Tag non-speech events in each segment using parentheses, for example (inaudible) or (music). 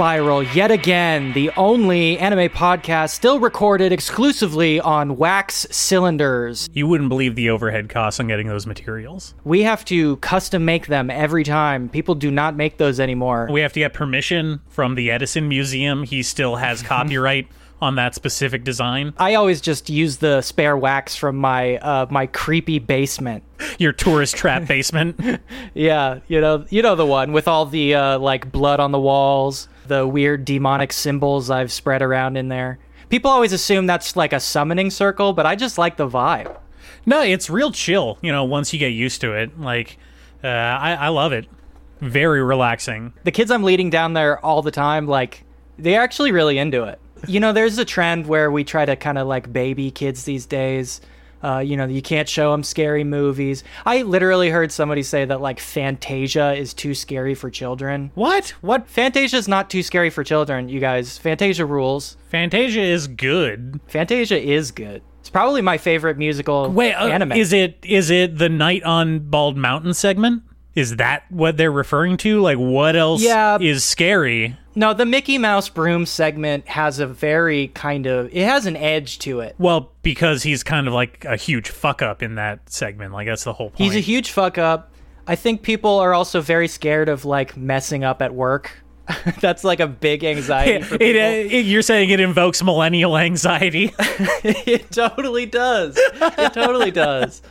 Spiral, yet again, the only anime podcast still recorded exclusively on wax cylinders. You wouldn't believe the overhead costs on getting those materials. We have to custom make them every time. People do not make those anymore. We have to get permission from the Edison Museum. He still has (laughs) copyright on that specific design. I always just use the spare wax from my uh, my creepy basement. Your tourist trap (laughs) basement. Yeah, you know, you know the one with all the uh, like blood on the walls, the weird demonic symbols I've spread around in there. People always assume that's like a summoning circle, but I just like the vibe. no, it's real chill, you know, once you get used to it. Like, uh, I, I love it. Very relaxing. The kids I'm leading down there all the time, like, they're actually really into it. You know, there's a trend where we try to kind of like baby kids these days. Uh, you know, you can't show them scary movies. I literally heard somebody say that like Fantasia is too scary for children. What? What? Fantasia is not too scary for children, you guys. Fantasia rules. Fantasia is good. Fantasia is good. It's probably my favorite musical Wait, uh, anime. is it is it the Night on Bald Mountain segment? Is that what they're referring to? Like, what else Yeah. is scary? No, the Mickey Mouse broom segment has a very kind of it has an edge to it. Well, because he's kind of like a huge fuck up in that segment. Like that's the whole point. He's a huge fuck up. I think people are also very scared of like messing up at work. (laughs) That's like a big anxiety (laughs) for It, people. uh, it- you're saying it invokes millennial anxiety. (laughs) it totally does. It totally does.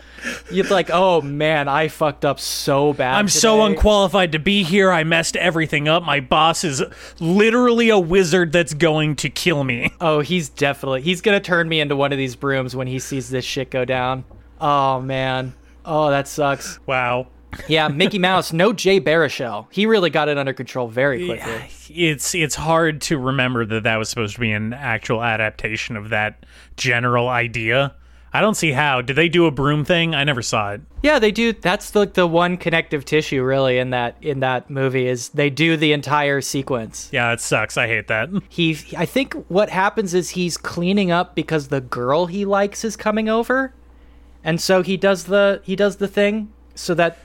You're like, oh man, I fucked up so bad. I'm so unqualified to be here. I messed everything up. My boss is literally a wizard that's going to kill me. (laughs) Oh, he's definitely he's gonna turn me into one of these brooms when he sees this shit go down. Oh man. Oh, that sucks. Wow. Yeah, Mickey (laughs) Mouse, no Jay Baruchel. He really got it under control very quickly. It's it's hard to remember that that was supposed to be an actual adaptation of that general idea. I don't see how. Did they do a broom thing? I never saw it. Yeah, they do. That's like the one connective tissue really in that in that movie is they do the entire sequence. Yeah, it sucks. I hate that. (laughs) He, I think what happens is he's cleaning up because the girl he likes is coming over, and so he does the he does the thing so that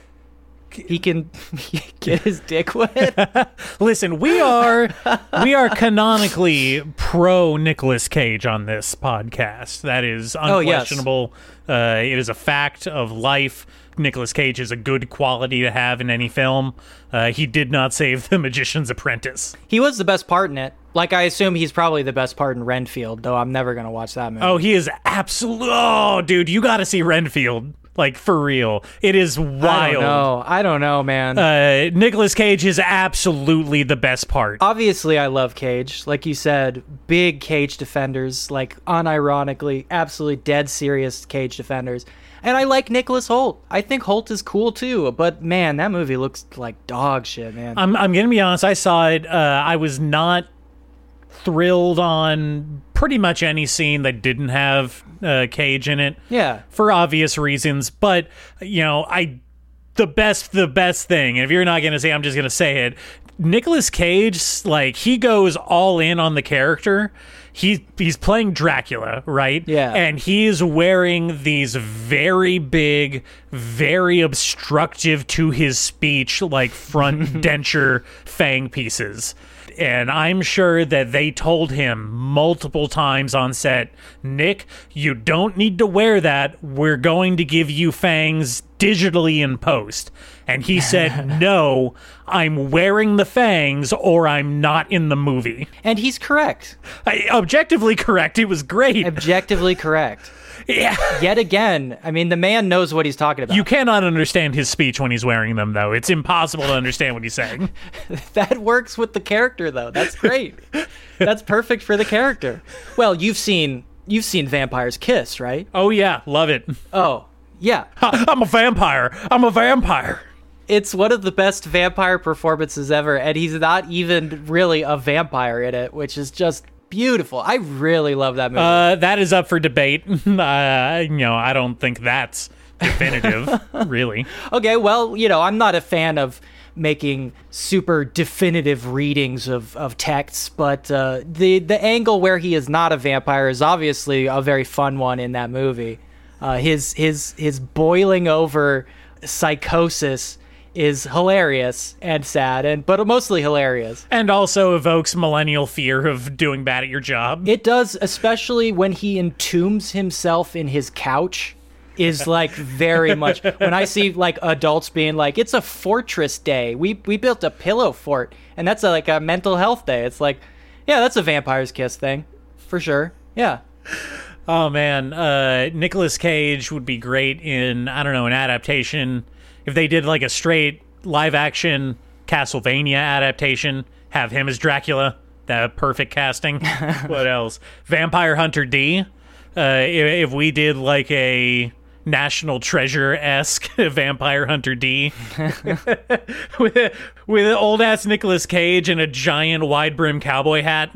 he can (laughs) get his dick wet. (laughs) Listen, we are we are canonically pro Nicolas Cage on this podcast. That is Oh, yes. unquestionable. uh, it is a fact of life. Nicolas Cage is a good quality to have in any film. Uh, he did not save The Magician's Apprentice. he was the best part in it. Like I assume he's probably the best part in Renfield, though I'm never gonna watch that movie. Oh, he is absolute. Oh, dude, you got to see Renfield. Like for real, it is I wild. don't know. I don't know, man. Uh, Nicolas Cage is absolutely the best part. Obviously, I love Cage. Like you said, big Cage defenders, like unironically, absolutely dead serious Cage defenders. And I like Nicholas Hoult. I think Hoult is cool too, but man, that movie looks like dog shit, man. I'm I'm gonna be honest. I saw it. Uh, I was not thrilled on pretty much any scene that didn't have uh, Cage in it. yeah. for obvious reasons. But you know, I the best the best thing. And if you're not gonna say, I'm just gonna say it. Nicolas Cage, like he goes all in on the character. He he's playing Dracula, right? Yeah. And he's wearing these very big, very obstructive to his speech, like front (laughs) denture fang pieces. And I'm sure that they told him multiple times on set, Nick, you don't need to wear that. We're going to give you fangs digitally in post. And he said, (laughs) No, I'm wearing the fangs or I'm not in the movie. And he's correct. I, objectively correct. It was great. Objectively correct. Yeah. Yet again, I mean, the man knows what he's talking about. You cannot understand his speech when he's wearing them, though. It's impossible to understand what he's saying. (laughs) that works with the character, though. That's great. That's perfect for the character. Well, you've seen you've seen Vampires Kiss, right? Oh, yeah. Love it. Oh, yeah. I'm a vampire. I'm a vampire. It's one of the best vampire performances ever, and he's not even really a vampire in it, which is just beautiful. I really love that movie. Uh, that is up for debate. (laughs) Uh, you know, I don't think that's definitive, (laughs) really. okay, well, you know, I'm not a fan of making super definitive readings of, of texts, but uh, the the angle where he is not a vampire is obviously a very fun one in that movie. Uh, his his his boiling over psychosis is hilarious and sad, and but mostly hilarious. And also evokes millennial fear of doing bad at your job. It does, especially when he entombs himself in his couch. Is like very much when I see like adults being like, "It's a fortress day. We we built a pillow fort, and that's a, like a mental health day." It's like, yeah, that's a vampire's kiss thing, for sure. Yeah. Oh man, uh, Nicolas Cage would be great in I don't know an adaptation if they did like a straight live action Castlevania adaptation. Have him as Dracula. That perfect casting. (laughs) what else? Vampire Hunter D. Uh, if, if we did like a National Treasure esque (laughs) Vampire Hunter D (laughs) with with old ass Nicolas Cage and a giant wide brim cowboy hat.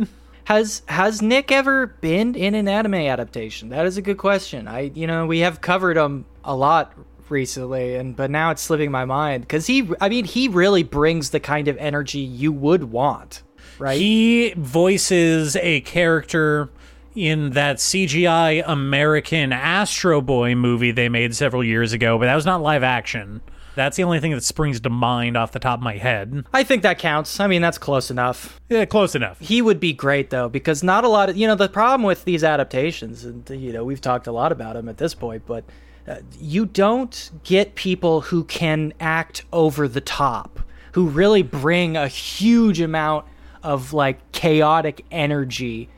Has has Nick ever been in an anime adaptation? That is a good question. I you know we have covered him a lot recently, and but now it's slipping my mind because he I mean he really brings the kind of energy you would want, right? He voices a character in that CGI American Astro Boy movie they made several years ago, but that was not live action. That's the only thing that springs to mind off the top of my head. I think that counts. I mean that's close enough. Yeah, close enough. He would be great though because not a lot of you know the problem with these adaptations, and you know we've talked a lot about them at this point, but you don't get people who can act over the top, who really bring a huge amount of like chaotic energy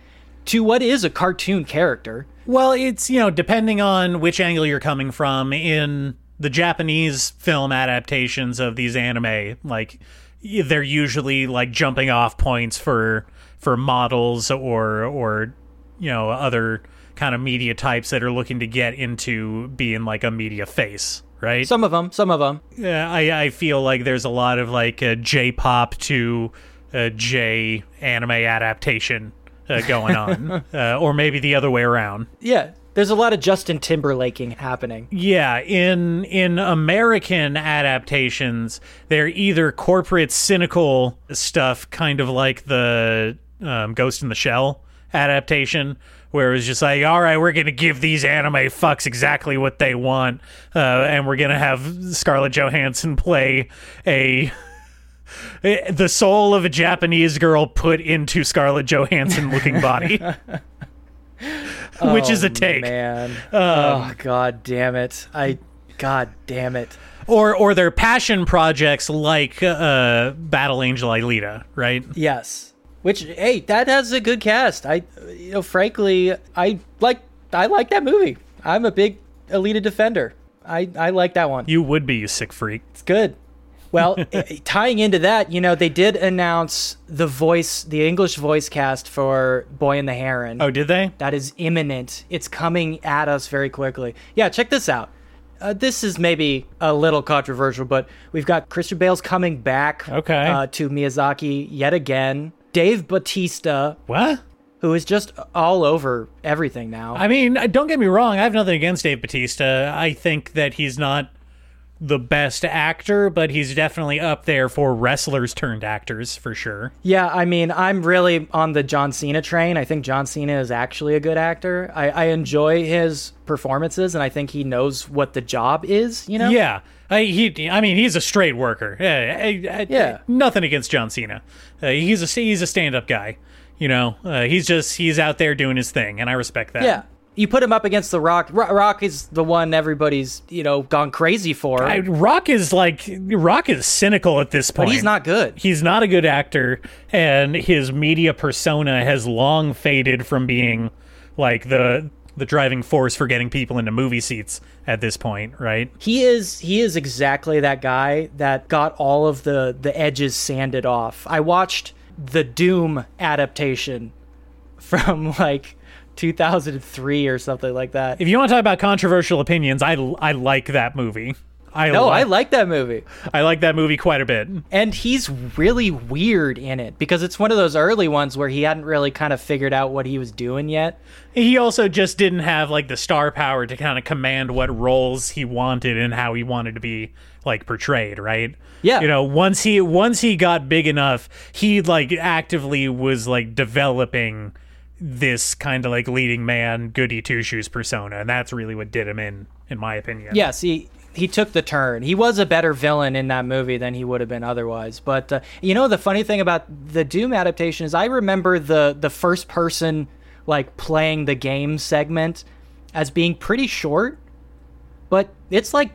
to what is a cartoon character. Well, it's, you know, depending on which angle you're coming from in the Japanese film adaptations of these anime, like they're usually like jumping off points for for models or or you know, other kind of media types that are looking to get into being like a media face, right? Some of them, some of them. Yeah, I I feel like there's a lot of like a J-pop to a J anime adaptation uh, going on, (laughs) uh, or maybe the other way around. Yeah, there's a lot of Justin Timberlaking happening. Yeah, in in American adaptations, they're either corporate cynical stuff, kind of like the um, Ghost in the Shell adaptation, where it was just like, all right, we're going to give these anime fucks exactly what they want, uh, and we're going to have Scarlett Johansson play a (laughs) the soul of a Japanese girl put into Scarlett Johansson looking body. (laughs) Which is a take. Man. oh god damn it. I god damn it. Or or their passion projects like uh, Battle Angel Alita, right? Yes. Which hey, that has a good cast. I you know frankly, I like I like that movie. I'm a big Alita defender. I I like that one. You would be, you sick freak. It's good. Well, (laughs) i- tying into that, you know, they did announce the voice, the English voice cast for Boy and the Heron. Oh, did they? That is imminent. It's coming at us very quickly. Yeah, check this out. Uh, this is maybe a little controversial, but we've got Christian Bale's coming back Okay. uh, to Miyazaki yet again. Dave Batista, What? who is just all over everything now. I mean, don't get me wrong. I have nothing against Dave Batista. I think that he's not the best actor, but he's definitely up there for wrestlers turned actors for sure. Yeah, I mean, I'm really on the John Cena train. I think John Cena is actually a good actor. I, I enjoy his performances, and I think he knows what the job is. You know? Yeah. I, he, I mean, he's a straight worker. Yeah, I- I- Yeah. nothing against John Cena. Uh, he's a he's a stand up guy. You know, uh, he's just he's out there doing his thing, and I respect that. Yeah. You put him up against The Rock. Ro- Rock is the one everybody's you know gone crazy for, I, Rock is like Rock is cynical at this point. but he's not good. He's not a good actor, and his media persona has long faded from being like the the driving force for getting people into movie seats at this point, right? He is he is exactly that guy that got all of the the edges sanded off. I watched the Doom adaptation (laughs) from like 2003 or something like that. If you want to talk about controversial opinions, I I like that movie. I No, I like that movie. I like that movie quite a bit. And he's really weird in it because it's one of those early ones where he hadn't really kind of figured out what he was doing yet. He also just didn't have like the star power to kind of command what roles he wanted and how he wanted to be like portrayed, right? Yeah. You know, once he once he got big enough, he like actively was like developing this kind of like leading man goody two shoes persona, and that's really what did him in, in my opinion. Yeah, see, he took the turn. He was a better villain in that movie than he would have been otherwise. But uh, you know, the funny thing about the Doom adaptation is I remember the the first person like playing the game segment as being pretty short, but it's like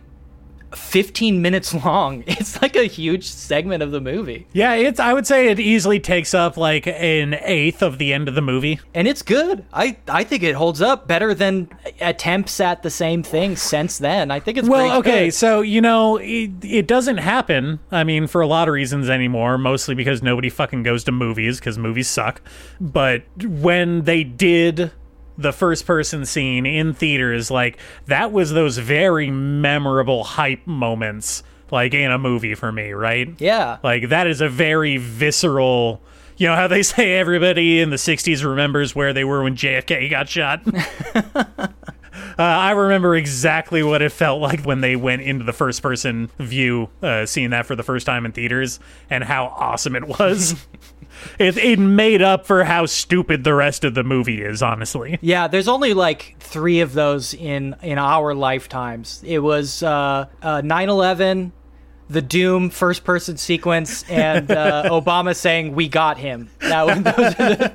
15 minutes (laughs) long. It's like a huge segment of the movie. Yeah, it's. I would say it easily takes up like an eighth of the end of the movie. And it's good. I, I think it holds up better than attempts at the same thing since then. I think it's Well, okay, good. so you know it, it doesn't happen. I mean, for a lot of reasons anymore. Mostly because nobody fucking goes to movies because movies suck. But when they did the first person scene in theaters, like that was those very memorable hype moments, like in a movie for me, right? Yeah. Like that is a very visceral. You know how they (laughs) say everybody in the '60s remembers where they were when JFK got shot. (laughs) uh, I remember exactly what it felt like when they went into the first-person view, uh, seeing that for the first time in theaters, and how awesome it was. (laughs) it, it made up for how stupid the rest of the movie is, honestly. Yeah, there's only like three of those in in our lifetimes. It was uh, uh, 9/11, the Doom first person sequence, and uh, (laughs) Obama saying "We got him." That was, (laughs) those are the,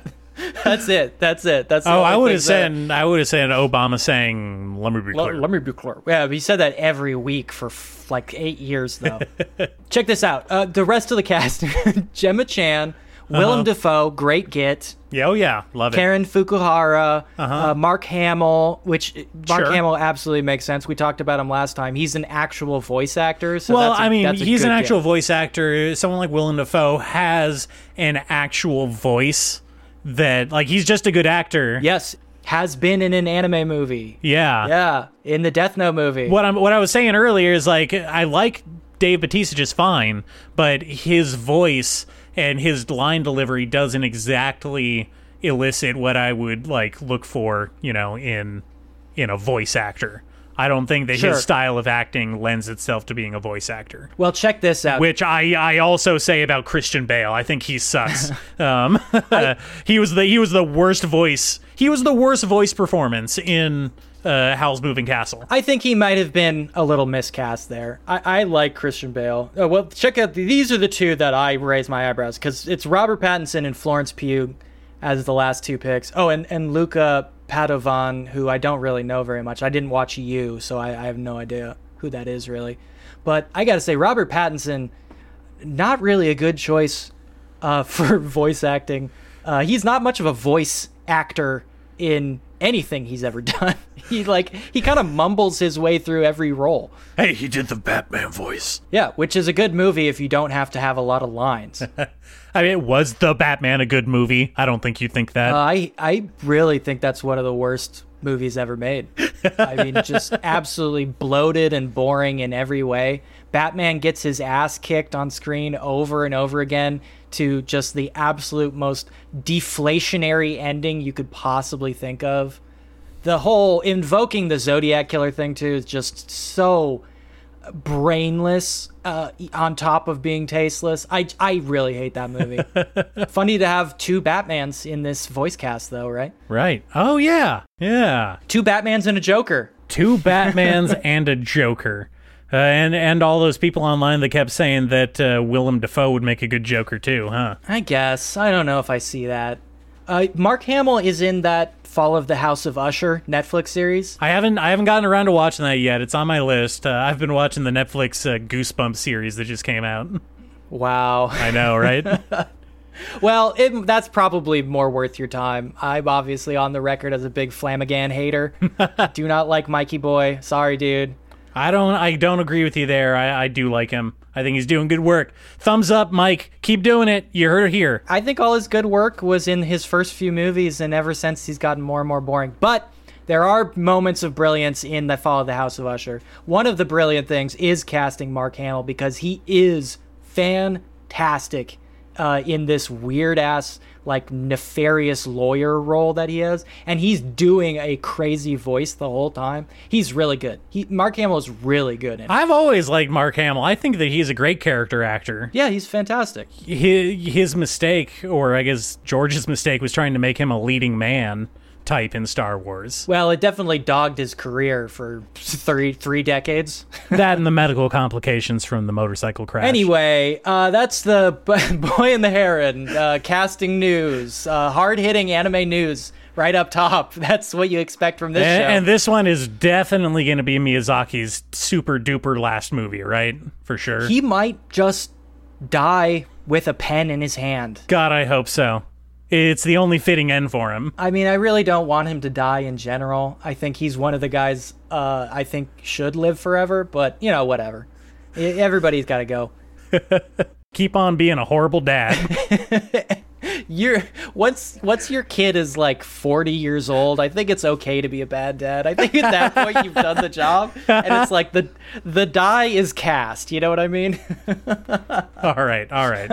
that's it. That's it. That's Oh, I would have said I would have said Obama saying, "Let me be clear." let me be clear. Yeah, he said that every week for f- like eight years, though. (laughs) Check this out. Uh, the rest of the cast: Gemma Chan, Uh-huh. Willem Dafoe, great git. yeah, oh yeah, love it. Karen Fukuhara, uh-huh. uh Mark Hamill, which uh, Mark Sure. Hamill absolutely makes sense. We talked about him last time. He's an actual voice actor. So well, that's a- I mean, that's a he's good an actual get. voice actor. Someone like Willem Dafoe has an actual voice that, like, he's just a good actor. Yes, has been in an anime movie. Yeah. Yeah, in the Death Note movie. What I'm, what I was saying earlier is like, I like Dave Batista just fine, but his voice and his line delivery doesn't exactly elicit what I would like look for, you know, in in a voice actor. I don't think that Sure. his style of acting lends itself to being a voice actor. Well, check this out. which I, I also say about Christian Bale. I think he sucks. (laughs) um, (laughs) he was the he was the worst voice. He was the worst voice performance in uh, Howl's Moving Castle. I think he might have been a little miscast there. I, I like Christian Bale. Oh, well, check out the, these are the two that I raise my eyebrows because it's Robert Pattinson and Florence Pugh as the last two picks. Oh, and and Luca Padovan, who I don't really know very much. I didn't watch You, so I, I have no idea who that is really. But I got to say, Robert Pattinson, not really a good choice uh, (laughs) for voice acting. Uh, he's not much of a voice actor in anything he's ever (laughs) done. he like he kind of mumbles his way through every role. Hey, he did the Batman voice. Yeah, which is a good movie if you don't have to have a lot of lines. uh, (laughs) I mean, was the Batman a good movie? I don't think you think that. I I really think that's one of the worst movies ever made. I mean, just (laughs) absolutely bloated and boring in every way. Batman gets his ass kicked on screen over and over again to just the absolute most deflationary ending you could possibly think of. The whole invoking the Zodiac killer thing too is just so brainless uh, on top of being tasteless. I I really hate that movie. (laughs) Funny to have two Batmans in this voice cast though, right? right. Oh yeah, yeah. Two Batmans and a Joker. Two Batmans (laughs) and a Joker. Uh, and and all those people online that kept saying that uh, Willem Dafoe would make a good Joker too, huh? I guess. I don't know if I see that. Uh, Mark Hamill is in that Fall of the House of Usher Netflix series. I haven't I haven't gotten around to watching that yet. It's on my list. Uh, I've been watching the Netflix uh, Goosebumps series that just came out. Wow. I know, right? (laughs) Well, it, that's probably more worth your time. I'm obviously on the record as a big Flanagan hater. (laughs) Do not like Mikey Boy. Sorry, dude. I don't I don't agree with you there. I, I do like him. I think he's doing good work. Thumbs up, Mike. Keep doing it. You heard it here. I think all his good work was in his first few movies, and ever since he's gotten more and more boring. But there are moments of brilliance in the Fall of the House of Usher. One of the brilliant things is casting Mark Hamill because he is fantastic uh, in this weird ass, like nefarious lawyer role that he has, and he's doing a crazy voice the whole time. He's really good. He Mark Hamill is really good in it. I've always liked Mark Hamill. I think that he's a great character actor. yeah, he's fantastic. His, his mistake, or I guess George's mistake, was trying to make him a leading man. Type in Star Wars. Well, it definitely dogged his career for three three decades. (laughs) that and the medical complications from the motorcycle crash. Anyway, uh, that's the (laughs) Boy and the Heron uh, casting news, uh, hard hitting anime news right up top. (laughs) That's what you expect from this and, show. and this one is definitely going to be Miyazaki's super duper last movie, right? For sure. he might just die with a pen in his hand. God, I hope so. It's the only fitting end for him. I mean, I really don't want him to die in general. I think he's one of the guys uh, I think should live forever, but you know, whatever. Everybody's got to go. (laughs) Keep on being a horrible dad. (laughs) You're once once your kid is like 40 years old, I think it's okay to be a bad dad. I think at that point you've done the job and it's like the the die is cast, you know what I mean? (laughs) all right, all right.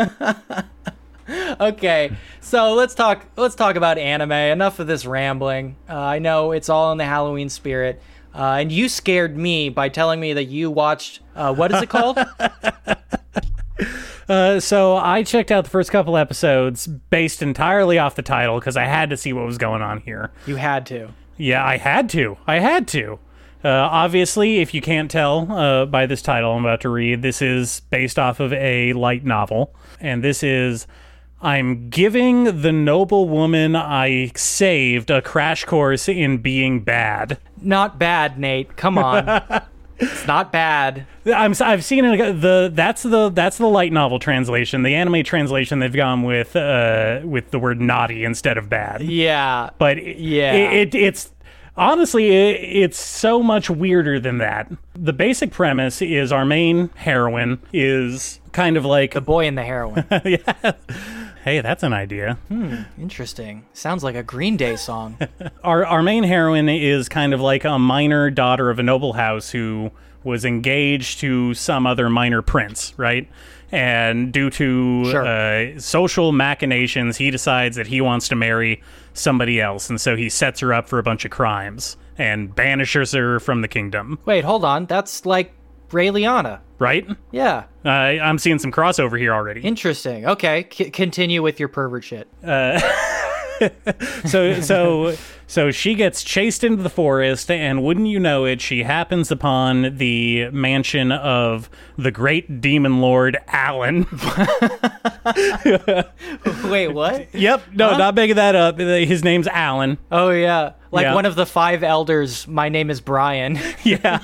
(laughs) okay. So, let's talk let's talk about anime. Enough of this rambling. Uh, I know it's all in the Halloween spirit. Uh, and you scared me by telling me that you watched uh, what is it called? (laughs) Uh, so I checked out the first couple episodes based entirely off the title because I had to see what was going on here. you had to. Yeah, I had to. I had to. Uh, obviously, if you can't tell uh, by this title I'm about to read, this is based off of a light novel. And this is I'm giving the noble woman I saved a crash course in being bad. Not bad, Nate. Come on. (laughs) it's not bad. I'm, I've seen it, the that's the that's the light novel translation. The anime translation they've gone with uh, with the word naughty instead of bad. Yeah. but it, Yeah. it, it, it's honestly it, it's so much weirder than that the basic premise is our main heroine is kind of like The boy and the heroine. (laughs) hey that's an idea Interesting. Sounds like a Green Day song. (laughs) our our main heroine is kind of like a minor daughter of a noble house who was engaged to some other minor prince right and due to Sure. uh, social machinations he decides that he wants to marry somebody else and so he sets her up for a bunch of crimes and banishes her from the kingdom Wait, hold on. That's like Raeliana. right Yeah. uh, i'm seeing some crossover here already Interesting. Okay. C- continue with your pervert shit. (laughs) so so so she gets chased into the forest and wouldn't you know it she happens upon the mansion of the great demon lord Allen (laughs) Wait, what? yep no not making that up his name's Allen Oh yeah, like Yeah. one of the five elders. My name is Brian. (laughs) yeah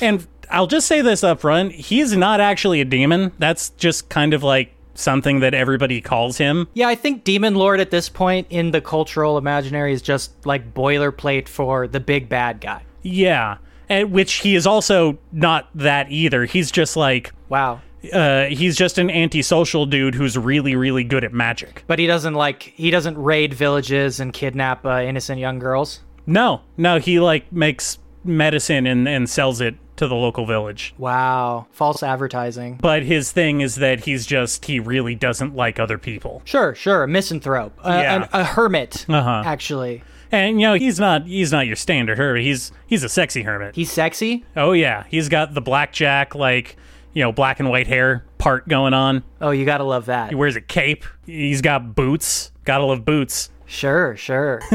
and i'll just say this up front he's not actually a demon that's just kind of like something that everybody calls him yeah, I think Demon Lord at this point in the cultural imaginary is just like boilerplate for the big bad guy. yeah and which he is also not that either he's just like Wow. uh, he's just an antisocial dude who's really, really good at magic. But he doesn't like he doesn't raid villages and kidnap uh, innocent young girls. No, no, he like makes medicine and, and sells it to the local village. Wow, false advertising. But his thing is that he's just he really doesn't like other people. Sure, sure, a misanthrope, a, Yeah. an- a hermit, Uh-huh. actually. And you know, he's not he's not your standard hermit. He's he's a sexy hermit. He's sexy. oh yeah, he's got the Black Jack like, you know, black and white hair part going on. Oh, you gotta love that. He wears a cape. He's got boots. Gotta love boots. Sure, sure. (laughs)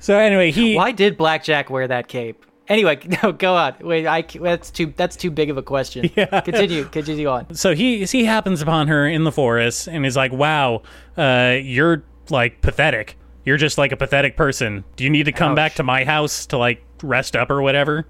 So anyway, he Why did Black Jack wear that cape? Anyway, (laughs) no, go on. Wait, I that's too that's too big of a question. (laughs) Yeah. Continue, continue on. so he he happens upon her in the forest and is like, "Wow, uh, you're like pathetic. You're just like a pathetic person. Do you need to come back to my house to like rest up or whatever?"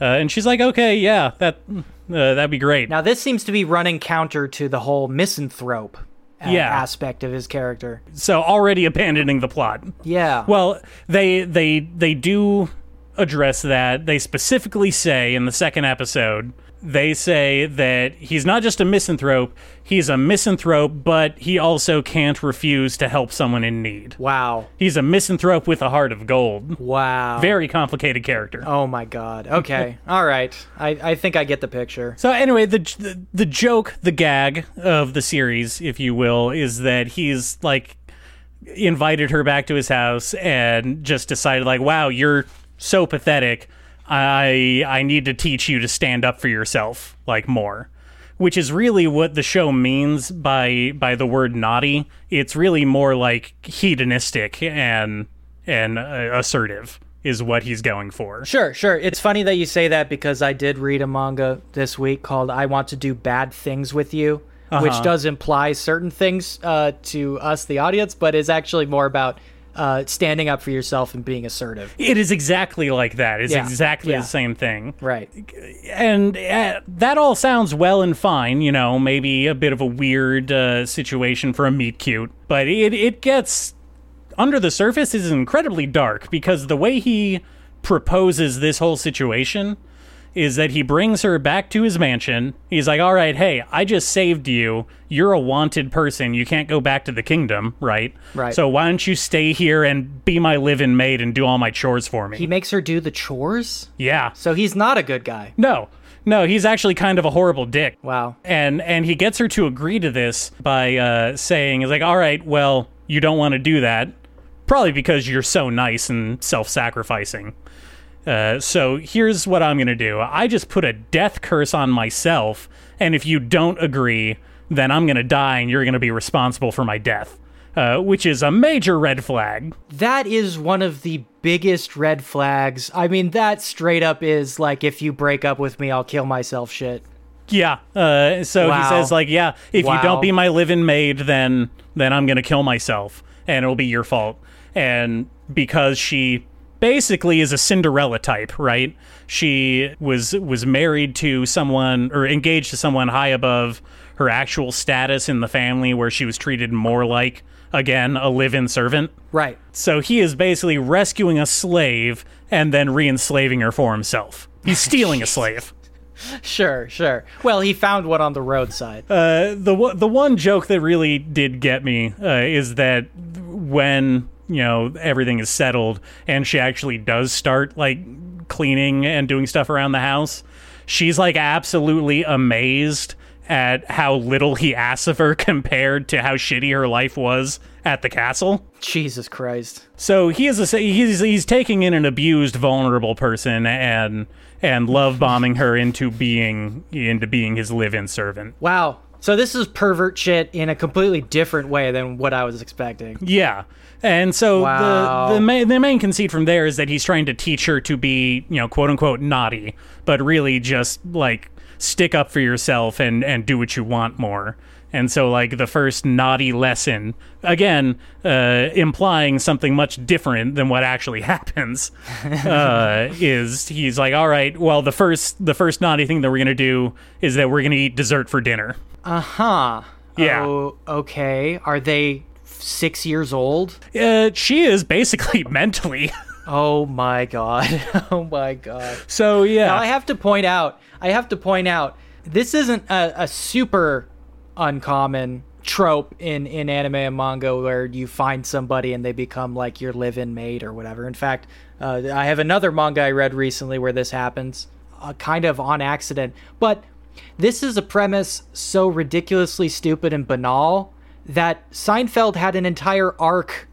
Uh, and she's like, "Okay, yeah, that uh, that'd be great." Now this seems to be running counter to the whole misanthrope uh, Yeah. aspect of his character. so already abandoning the plot. Yeah. Well, they they they do address that. They specifically say in the second episode, they say that he's not just a misanthrope, he's a misanthrope, but he also can't refuse to help someone in need. wow. He's a misanthrope with a heart of gold. Wow. Very complicated character. Oh my god. Okay. (laughs) All right. I, I think I get the picture. So anyway, the, the the joke, the gag of the series, if you will, is that he's like invited her back to his house and just decided like, "Wow, you're so pathetic. I I need to teach you to stand up for yourself like more." which is really what the show means by by the word naughty. It's really more like hedonistic and and uh, assertive is what he's going for. Sure, sure. It's funny that you say that because I did read a manga this week called I Want to Do Bad Things with You, which Uh-huh. does imply certain things uh, to us, the audience, but is actually more about uh, standing up for yourself and being assertive. It is exactly like that. It's Yeah, exactly yeah. the same thing. Right. and uh, that all sounds well and fine, you know, maybe a bit of a weird uh, situation for a meet cute, but it it gets under the surface is incredibly dark because the way he proposes this whole situation is that he brings her back to his mansion. He's like, "All right, hey, I just saved you. You're a wanted person. You can't go back to the kingdom, right? Right. So why don't you stay here and be my live-in maid and do all my chores for me?" He makes her do the chores, yeah. so he's not a good guy. No. No, he's actually kind of a horrible dick Wow. and and he gets her to agree to this by uh, saying, "Is like, all right, well, you don't want to do that, probably because you're so nice and self-sacrificing. Uh, so here's what I'm gonna do. I just put a death curse on myself, and if you don't agree, then I'm gonna die, and you're gonna be responsible for my death." Uh, which is a major red flag. That is one of the biggest red flags. I mean, that straight up is like, if you break up with me, I'll kill myself shit. Yeah. Uh, so he says like, yeah, if you don't be my living maid, then then I'm gonna kill myself, and it'll be your fault. And because she basically is a Cinderella type, right? She was was married to someone or engaged to someone high above her actual status in the family, where she was treated more like again a live-in servant. Right. So he is basically rescuing a slave and then re-enslaving her for himself. He's stealing a (laughs) slave. Sure, sure. Well, he found one on the roadside. Uh, the one- the one joke that really did get me uh, is that when you know everything is settled and she actually does start like cleaning and doing stuff around the house, she's like absolutely amazed at how little he asks of her (laughs) compared to how shitty her life was at the castle. Jesus Christ. So he is a he's he's taking in an abused, vulnerable person and and love bombing her into being into being his live-in servant. Wow. So this is pervert shit in a completely different way than what I was expecting. Yeah. And so Wow. the the main, the main conceit from there is that he's trying to teach her to be, you know, quote unquote naughty, but really just like stick up for yourself and and do what you want more. And so like the first naughty lesson, again, uh, implying something much different than what actually (laughs) happens, uh, is he's like, all right, well the first the first naughty thing that we're gonna do is that we're gonna eat dessert for dinner. Uh huh. Yeah. Oh, okay. Are they six years old? Uh, she is basically (laughs) mentally. Oh my god. (laughs) Oh my god. So yeah. Now I have to point out, I have to point out, this isn't a, a super uncommon trope in, in anime and manga where you find somebody and they become like your live-in mate or whatever. In fact, uh, I have another manga I read recently where this happens, uh, kind of on accident. But this is a premise so ridiculously stupid and banal that Seinfeld had an entire arc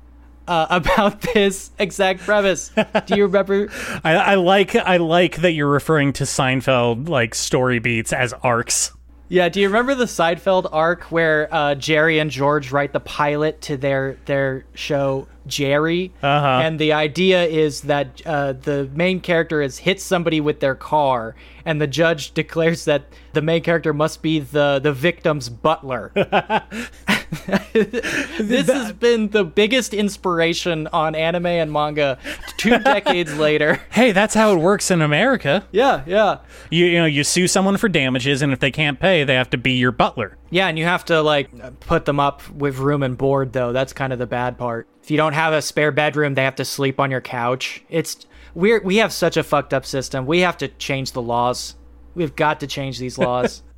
uh, (laughs) about this exact premise. Do you remember? (laughs) I, I like I like that you're referring to Seinfeld like story beats as arcs. Yeah, do you remember the Seinfeld arc where uh, Jerry and George write the pilot to their their show Jerry? Uh-huh. And the idea is that uh, the main character has hit somebody with their car, and the judge (laughs) declares that the main character must be the the victim's butler. (laughs) (laughs) this has been the biggest inspiration on anime and manga two (laughs) decades later. Hey, that's how it works in America. Yeah, yeah. You you know you sue someone for damages, and if they can't pay, they have to be your butler. Yeah, and you have to like put them up with room and board though. That's kind of the bad part. If you don't have a spare bedroom, they have to sleep on your couch. It's we're we have such a fucked up system. We have to change the laws. We've got to change these laws. (laughs)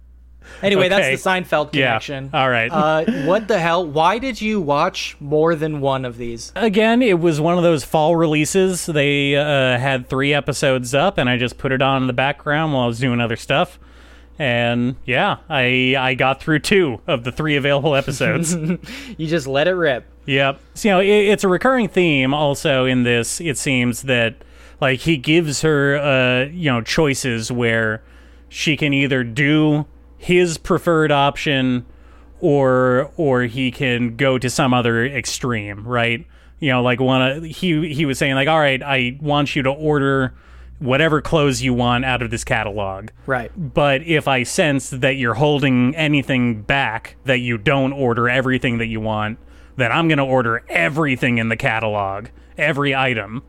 anyway, Okay. that's the Seinfeld Yeah. connection. All right. Uh, what the hell? Why did you watch more than one of these? Again, it was one of those fall releases. They uh, had three episodes up, and I just put it on in the background while I was doing other stuff. And yeah, I I got through two of the three available episodes. (laughs) You just let it rip. Yep. So, you know, it, it's a recurring theme also in this. It seems that like he gives her uh, you know, choices where she can either do his preferred option or or he can go to some other extreme, right? You know, like one he he was saying like, "All right, I want you to order whatever clothes you want out of this catalog." Right. But if I sense that you're holding anything back, that you don't order everything that you want, then I'm going to order everything in the catalog, every item.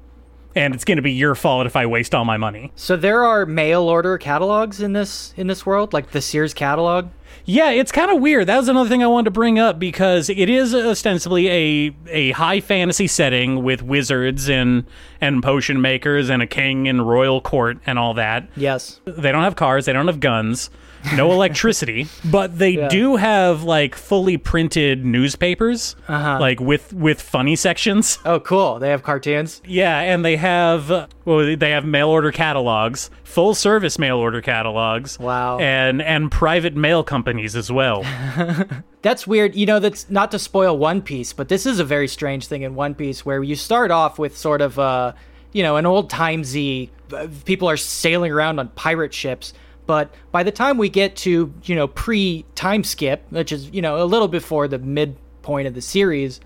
And it's going to be your fault if I waste all my money. So there are mail order catalogs in this in this world, like the Sears catalog. Yeah, it's kind of weird. That was another thing I wanted to bring up because it is ostensibly a a high fantasy setting with wizards and and potion makers and a king and royal court and all that. Yes. They don't have cars, they don't have guns, no electricity, (laughs) but they do have like fully printed newspapers, Uh-huh. like with with funny sections. Oh, cool. They have cartoons. Yeah, and they have well, they have mail order catalogs, full service mail order catalogs. Wow. and and private mail companies as well. (laughs) That's weird. You know, that's not to spoil One Piece, but this is a very strange thing in One Piece where you start off with sort of, uh, you know, an old timesy. uh, People are sailing around on pirate ships, but by the time we get to, you know, pre time skip, which is, you know, a little before the midpoint of the series,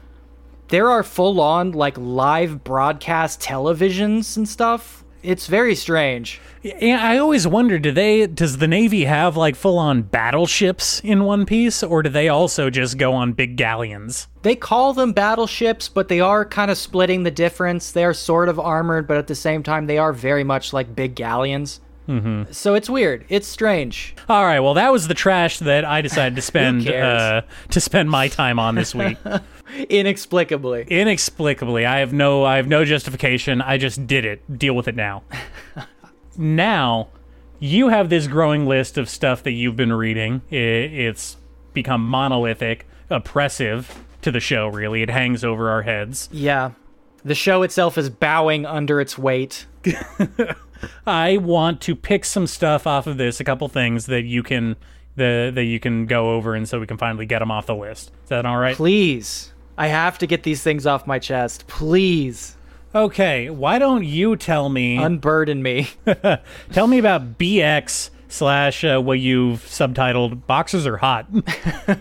there are full on like live broadcast televisions and stuff. It's very strange. Yeah, I always wonder, do they does the Navy have like full on battleships in One Piece, or do they also just go on big galleons? They call them battleships, but they are kind of splitting the difference. They are sort of armored, but at the same time, they are very much like big galleons. Mm-hmm. So it's weird. It's strange. All right, well that was the trash that I decided to (laughs) spend uh, to spend my time on this week. (laughs) Inexplicably. Inexplicably, I have no I have no justification. I just did it. Deal with it now. (laughs) now, you have this growing list of stuff that you've been reading. It's become monolithic, oppressive to the show. Really, it hangs over our heads. Yeah. The show itself is bowing under its weight. I want to pick some stuff off of this, a couple things that you can the that you can go over, and so we can finally get them off the list. Is that all right? Please. I have to get these things off my chest. Please. Okay, why don't you tell me Unburden me. (laughs) tell me about BX slash uh, what you've subtitled "Boxers Are Hot." (laughs)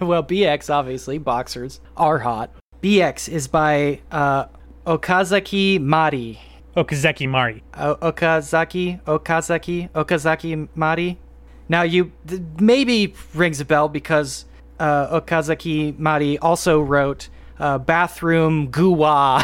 well, BX, obviously, boxers are hot. BX is by uh, Okazaki Mari. Okazeki Mari. Okazaki, Okazaki, Okazaki Mari. Now you th- maybe rings a bell because uh, Okazaki Mari also wrote uh, Bathroom Guwa.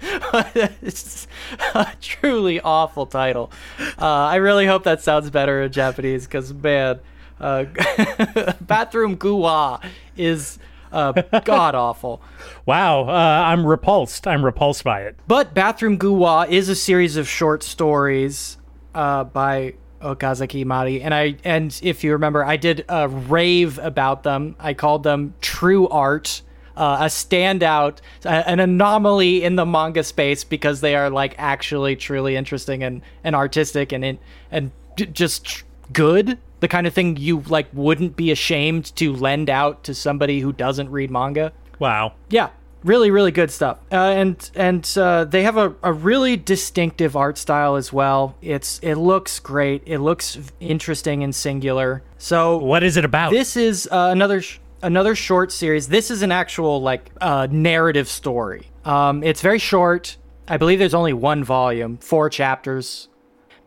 (laughs) it's a truly awful title. Uh, I really hope that sounds better in Japanese because man, uh, (laughs) Bathroom Guwa is uh, (laughs) god awful. Wow, uh, I'm repulsed. I'm repulsed by it. But Bathroom Guwa is a series of short stories uh, by Okazaki Mari, and I and if you remember, I did a rave about them. I called them true art, uh, a standout, an anomaly in the manga space because they are like actually truly interesting and and artistic and and just good. The kind of thing you like wouldn't be ashamed to lend out to somebody who doesn't read manga? Wow. yeah. Really really good stuff. Uh, and and uh, they have a, a really distinctive art style as well. It's it looks great. It looks interesting and singular. So What is it about? this is uh, another sh- another short series. This is an actual like uh, narrative story. Um, it's very short. I believe there's only one volume four chapters.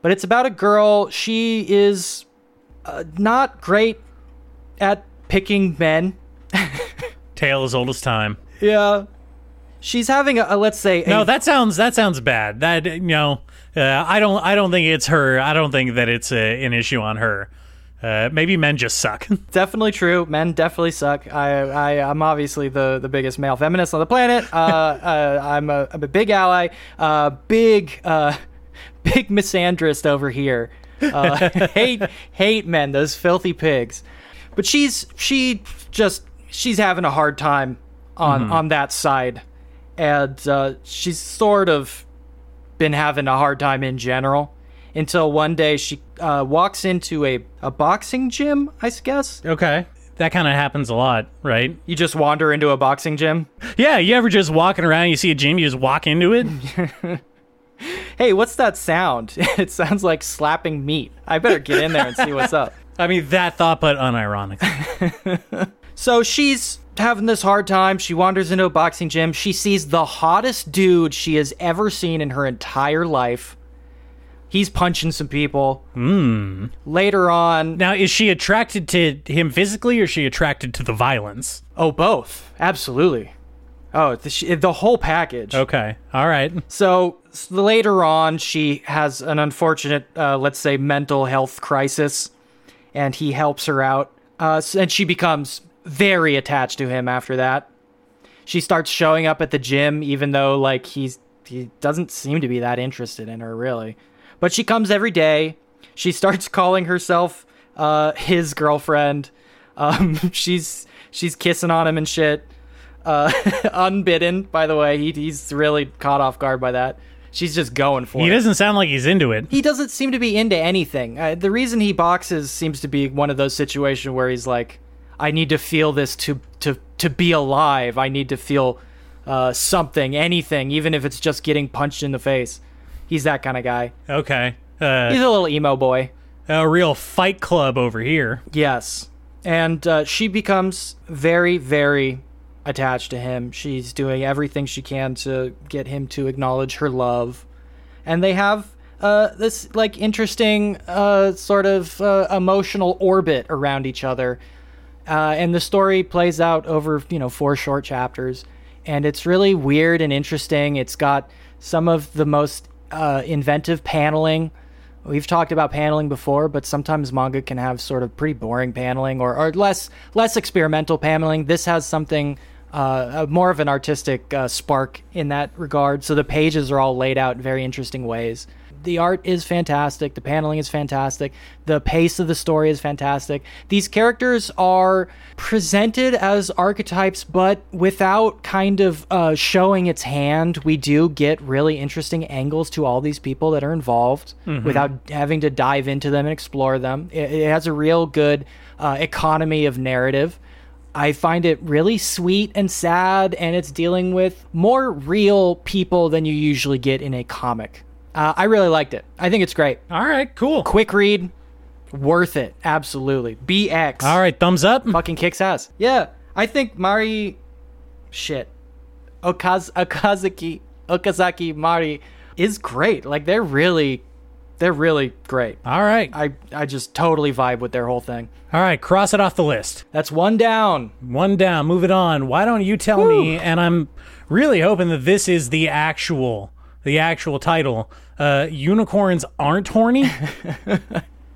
But it's about a girl. She is uh, not great at picking men (laughs) Tale as old as time. yeah she's having a, a let's say a No, that sounds that sounds bad. That you know, uh, I don't I don't think it's her. I don't think that it's a, an issue on her. Uh, maybe men just suck. (laughs) definitely true. Men definitely suck. I, I, I'm obviously the, the biggest male feminist on the planet. Uh, uh, I'm, a, I'm a big ally. Uh, big, uh, (laughs) big misandrist over here. Uh, (laughs) hate, hate men. Those filthy pigs. But she's, she just, she's having a hard time on, on that side, and uh, she's sort of been having a hard time in general. Until one day she uh, walks into a, a boxing gym, I guess. okay, that kind of happens a lot, right? You just wander into a boxing gym. Yeah, you ever just walking around, you see a gym, you just walk into it? (laughs) Hey, what's that sound? (laughs) It sounds like slapping meat. I better get in there and see what's up. (laughs) I mean that thought, but unironically. (laughs) So she's having this hard time. She wanders into a boxing gym. She sees the hottest dude she has ever seen in her entire life. He's punching some people. Mm. Later on, now, is she attracted to him physically, or is she attracted to the violence? oh, both. Absolutely. Oh, the, the whole package. Okay, all right. So s- later on, she has an unfortunate, uh, let's say, mental health crisis, and he helps her out. Uh, and she becomes very attached to him after that. She starts showing up at the gym, even though like he's he doesn't seem to be that interested in her really. But she comes every day. She starts (laughs) calling herself uh, his girlfriend. Um, (laughs) she's she's kissing on him and shit uh, (laughs) unbidden. By the way, he, he's really caught off guard by that. She's just going for He it. He doesn't sound like he's into it. He doesn't seem to be into anything. Uh, the reason he boxes seems to be one of those situations where he's like, "I need to feel this to to to be alive. I need to feel uh, something, anything, even if it's just getting punched in the face." He's that kind of guy. Okay, uh, He's a little emo boy. a real fight club over here. Yes. And uh, she becomes very, very attached to him. She's doing everything she can to get him to acknowledge her love. And they have uh, this, like, interesting uh, sort of uh, emotional orbit around each other. Uh, and the story plays out over, you know, four short chapters. And it's really weird and interesting. It's got some of the most uh, inventive paneling. We've talked about paneling before, but sometimes manga can have sort of pretty boring paneling or, or less less experimental paneling. This has something uh, more of an artistic uh, spark in that regard. So the pages are all laid out in very interesting ways. The art is fantastic. The paneling is fantastic. The pace of the story is fantastic. These characters are presented as archetypes, but without kind of uh, showing its hand. We do get really interesting angles to all these people that are involved without having to dive into them and explore them. It, it has a real good uh, economy of narrative. I find it really sweet and sad, and it's dealing with more real people than you usually get in a comic. Uh, I really liked it. I think it's great. All right, cool. Quick read, worth it. Absolutely. BX. All right, thumbs up. Fucking kicks ass. Yeah. I think Mari. Shit. Okaz- Okazaki. Okazaki Mari is great. Like, they're really. They're really great. All right, I, I just totally vibe with their whole thing. all right. Cross it off the list. That's one down. One down. Move it on. Why don't you tell me? And I'm really hoping that this is the actual, the actual title. Uh, unicorns aren't horny.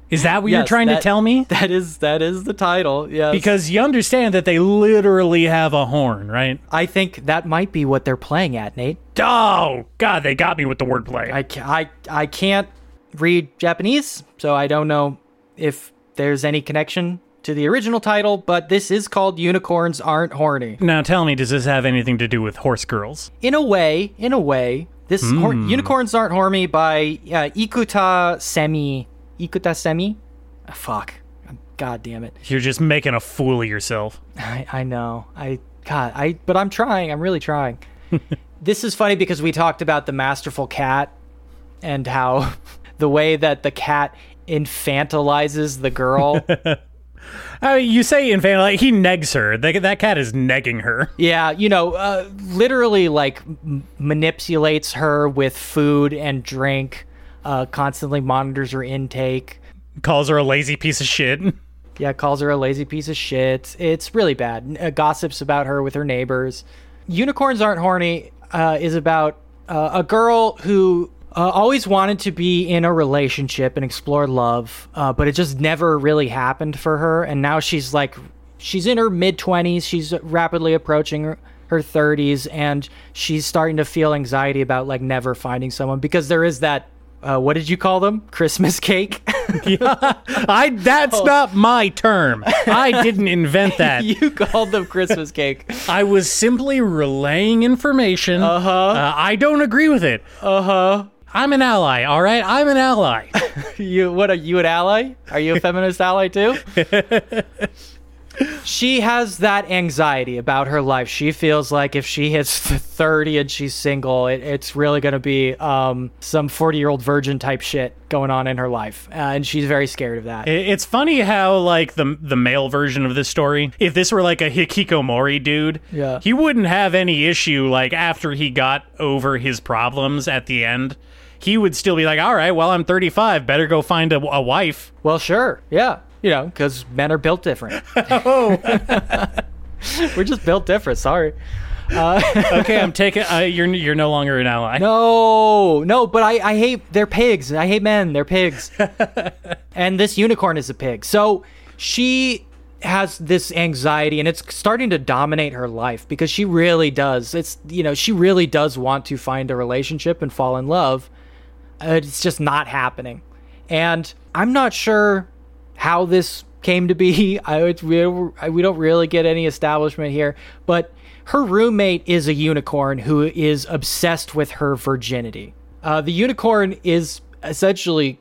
is that what you're Yes, trying to tell me? That is that is the title. Yes. Because you understand that they literally have a horn, right? I think that might be what they're playing at, Nate. Oh God, they got me with the wordplay. I, I, I can't read Japanese, so I don't know if there's any connection to the original title, but this is called Unicorns Aren't Horny. now tell me, does this have anything to do with horse girls? In a way, in a way, this hor- Unicorns Aren't Horny by uh, Ikuta Semi. Ikuta Semi? Ah, fuck. God damn it. You're just making a fool of yourself. I, I know. I God, I but I'm trying. I'm really trying. (laughs) this is funny because we talked about the masterful cat and how (laughs) the way that the cat infantilizes the girl. (laughs) I mean, you say infant, like he negs her. That, that cat is negging her. yeah, you know, uh, literally like m- manipulates her with food and drink. Uh, constantly monitors her intake. Calls her a lazy piece of shit. Yeah, calls her a lazy piece of shit. It's really bad. Uh, gossips about her with her neighbors. Unicorns Aren't Horny uh, is about uh, a girl who uh, always wanted to be in a relationship and explore love, uh, but it just never really happened for her. And now she's like, she's in her mid 20s. She's rapidly approaching her, her 30s, and she's starting to feel anxiety about like never finding someone because there is that. Uh, what did you call them? Christmas cake. (laughs) I that's Oh. not my term. I (laughs) didn't invent that. (laughs) you called them Christmas cake. I was simply relaying information. Uh-huh. I don't agree with it. Uh-huh. I'm an ally, all right? I'm an ally. (laughs) You what are you an ally? Are you a feminist ally too? (laughs) she has that anxiety about her life. She feels like if she hits 30 and she's single, it, it's really going to be um, some 40 year old virgin type shit going on in her life. Uh, and she's very scared of that. It's funny how like the the male version of this story, if this were like a hikikomori dude, Yeah. he wouldn't have any issue like after he got over his problems at the end. He would still be like, "All right, well, I'm 35, better go find a, a wife." Well, sure. Yeah. You know, because men are built different. (laughs) Oh, (laughs) We're just built different. Sorry. (laughs) okay, I'm taking. Uh, you're you're no longer an ally. No, no, but I, I hate they're pigs. I hate men. They're pigs. and this unicorn is a pig. So she has this anxiety and it's starting to dominate her life because she really does. It's you know, she really does want to find a relationship and fall in love. Uh, It's just not happening. And I'm not sure how this came to be. (laughs) I we, we don't really get any establishment here, but her roommate is a unicorn who is obsessed with her virginity. Uh, the unicorn is essentially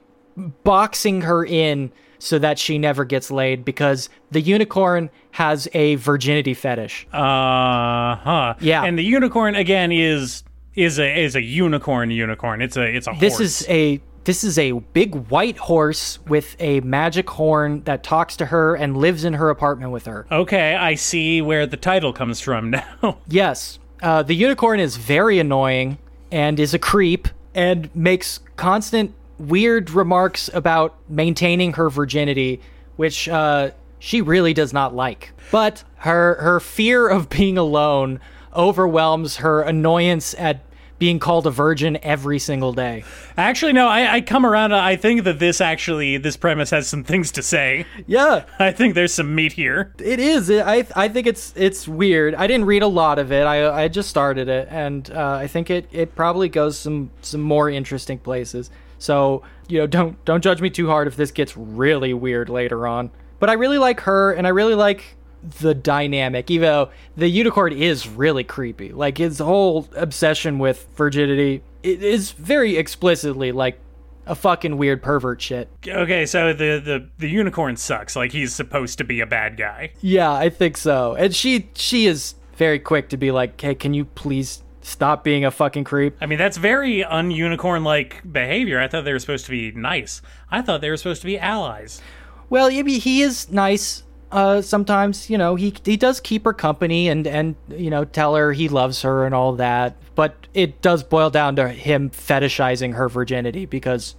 boxing her in so that she never gets laid because the unicorn has a virginity fetish. Uh huh. Yeah. And the unicorn again is is a is a unicorn unicorn. It's a it's a This horse. is a this is a big white horse with a magic horn that talks to her and lives in her apartment with her. Okay, I see where the title comes from (laughs) now. Yes, uh, the unicorn is very annoying and is a creep and makes constant weird remarks about maintaining her virginity, which uh, she really does not like. But her her fear of being alone overwhelms her annoyance at being called a virgin every single day. actually, no, I, I come around. I think that this actually this premise has some things to say. Yeah, (laughs) I think there's some meat here. It is. I I think it's it's weird. I didn't read a lot of it. I I just started it, and uh, I think it it probably goes some some more interesting places. So you know, don't don't judge me too hard if this gets really weird later on. But I really like her, and I really like the dynamic. Even though the unicorn is really creepy, like his whole obsession with virginity it is very explicitly like a fucking weird pervert shit. Okay, so the the the unicorn sucks. Like he's supposed to be a bad guy. Yeah, I think so. And she she is very quick to be like, "Hey, can you please stop being a fucking creep?" I mean, that's very un-unicorn like behavior. I thought they were supposed to be nice. I thought they were supposed to be allies. Well, I mean, he is nice. Uh, sometimes you know he he does keep her company and and you know tell her he loves her and all that. But it does boil down to him fetishizing her virginity because,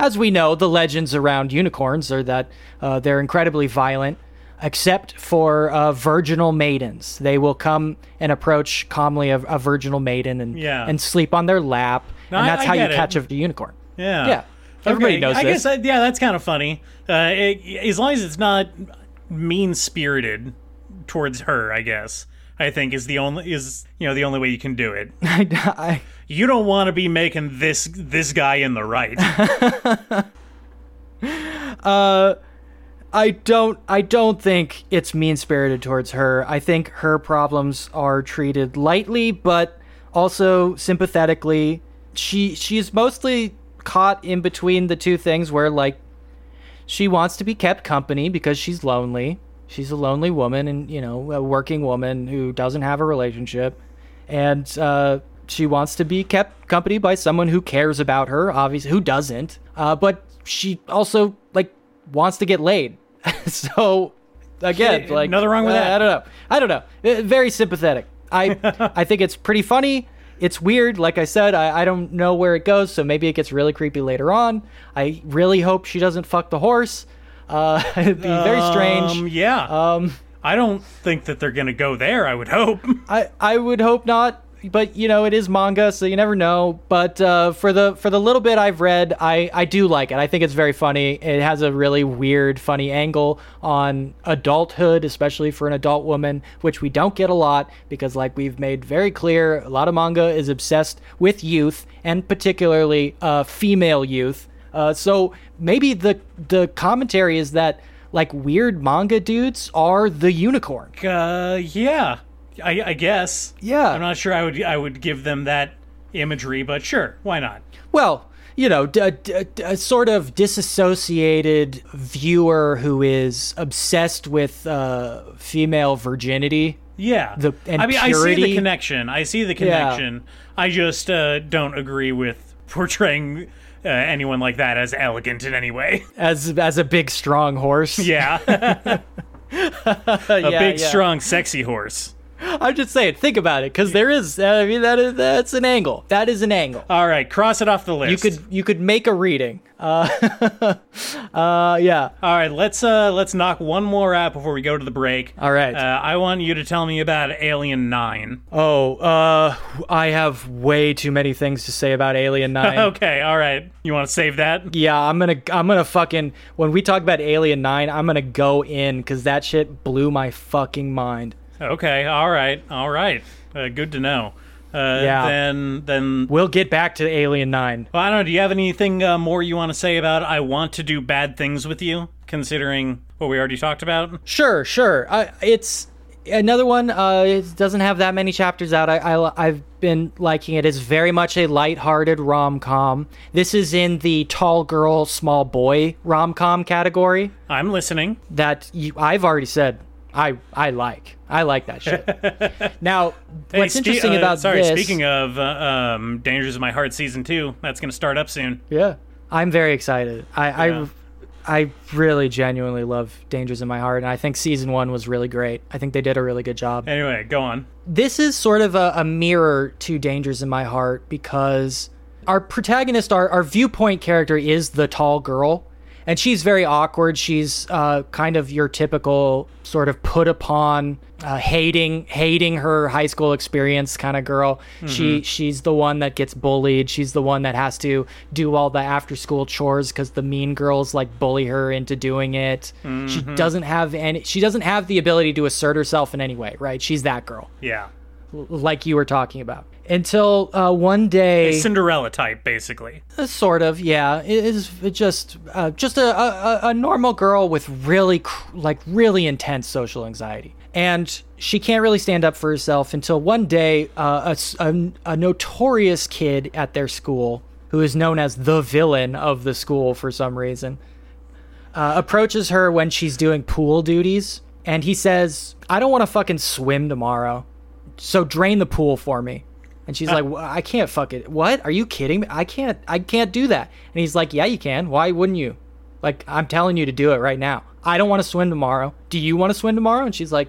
as we know, the legends around unicorns are that uh, they're incredibly violent. Except for uh, virginal maidens, they will come and approach calmly a, a virginal maiden and Yeah. and sleep on their lap, No, and that's I how you it. catch a unicorn. Yeah. Yeah. Everybody Okay, knows I this. guess, uh, yeah, that's kind of funny. Uh, it, as long as it's not mean spirited towards her, I guess. I think is the only is you know the only way you can do it. (laughs) I, I, You don't want to be making this this guy in the right. (laughs) Uh, I don't I don't think it's mean spirited towards her. I think her problems are treated lightly but also sympathetically. She she's mostly caught in between the two things where like she wants to be kept company because she's lonely. She's a lonely woman and you know, a working woman who doesn't have a relationship and uh she wants to be kept company by someone who cares about her, obviously who doesn't. Uh but she also like wants to get laid. (laughs) so again, like nothing wrong with uh, that. I don't know. I don't know. Uh, Very sympathetic. I (laughs) I think it's pretty funny. It's weird. Like I said, I, I don't know where it goes, so maybe it gets really creepy later on. I really hope she doesn't fuck the horse. Uh, (laughs) it'd be very Um, strange. yeah. Um, I don't think that they're gonna go there. I would hope. I I would hope not, but you know it is manga, so you never know. But uh, for the for the little bit I've read, I I do like it. I think it's very funny. It has a really weird, funny angle on adulthood, especially for an adult woman, which we don't get a lot because, like we've made very clear, a lot of manga is obsessed with youth and particularly uh, female youth. Uh, so maybe the the commentary is that like weird manga dudes are the unicorn. Uh, yeah. I, I guess. Yeah. I'm not sure I would I would give them that imagery, but sure, why not? Well, you know, d- d- d- a sort of disassociated viewer who is obsessed with uh, female virginity. Yeah. The- and I mean, I see the connection. I see the connection. I just uh, don't agree with portraying uh, anyone like that as elegant in any way. (laughs) As as a big strong horse, Yeah. (laughs) (laughs) a big, strong, sexy horse. I'm just saying, think about it, because there is. I mean, that is that's an angle. That is an angle. All right, cross it off the list. You could you could make a reading. Uh, (laughs) uh, yeah. All right, let's uh let's knock one more out before we go to the break. All right. Uh, I want you to tell me about Alien Nine. Oh, uh, I have way too many things to say about Alien (laughs) Nine. Okay, all right. You want to save that? Yeah, I'm gonna I'm gonna fucking when we talk about Alien Nine, I'm gonna go in because that shit blew my fucking mind. Okay, all right, all right. Uh, good to know. Uh, Yeah. Then, then, We'll get back to Alien Nine. well, I don't know. Do you have anything uh, more you want to say about I want to do bad things with you, considering what we already talked about? Sure, sure. Uh, it's another one. Uh, it doesn't have that many chapters out. I, I I've been liking it. It's very much a lighthearted rom com. This is in the tall girl, small boy rom com category I'm listening. that you, I've already said I I like. I like that shit. (laughs) now, Hey, what's spe- interesting uh, about sorry, this? speaking of uh, um, Dangers of My Heart season two, that's going to start up soon. Yeah, I'm very excited. I, Yeah. I, I really genuinely love Dangers in My Heart, and I think season one was really great. I think they did a really good job. Anyway, go on. This is sort of a, a mirror to Dangers in My Heart because our protagonist, our, our viewpoint character, is the tall girl. And she's very awkward. She's uh, kind of your typical sort of put upon, uh, hating hating her high school experience kind of girl. She she's the one that gets bullied. She's the one that has to do all the after school chores because the mean girls like bully her into doing it. She doesn't have any. She doesn't have the ability to assert herself in any way. Right? She's that girl Yeah. like you were talking about. Until uh, one day, a Cinderella type, basically. uh, sort of, yeah, it is just uh, just a, a a normal girl with really cr- like really intense social anxiety, and she can't really stand up for herself until one day, uh, a a, a notorious kid at their school who is known as the villain of the school for some reason uh, approaches her when she's doing pool duties, and he says, "I don't want to fucking swim tomorrow, so drain the pool for me." And she's like, "Wh- "I can't fuck it. What? Are you kidding me? I can't. I can't do that." And he's like, "Yeah, you can. Why wouldn't you? Like, I'm telling you to do it right now. I don't want to swim tomorrow. Do you want to swim tomorrow?" And she's like,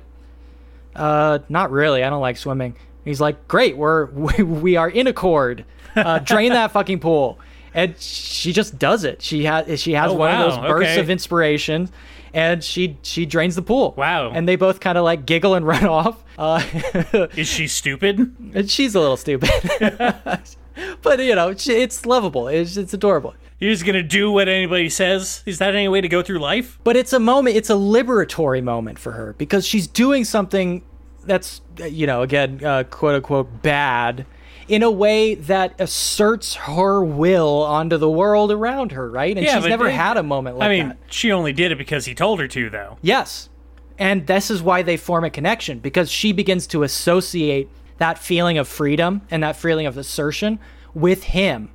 "Uh, not really. I don't like swimming." And he's like, "Great. We're (laughs) we, we are in accord. Uh, drain that fucking pool." And she just does it. She has she has Oh, one of those bursts Okay. of inspiration and she she drains the pool Wow. and they both kind of like giggle and (laughs) run off uh, Is she (laughs) stupid? and she's a little stupid (laughs) but you know it's lovable it's, it's adorable You're just gonna do what anybody says? Is that any way to go through life? but it's a moment it's a liberatory moment for her because she's doing something that's you know again uh, quote unquote bad in a way that asserts her will onto the world around her right and Yeah, she's never they- had a moment like I mean, that she only did it because he told her to, though. Yes. And this is why they form a connection because she begins to associate that feeling of freedom and that feeling of assertion with him.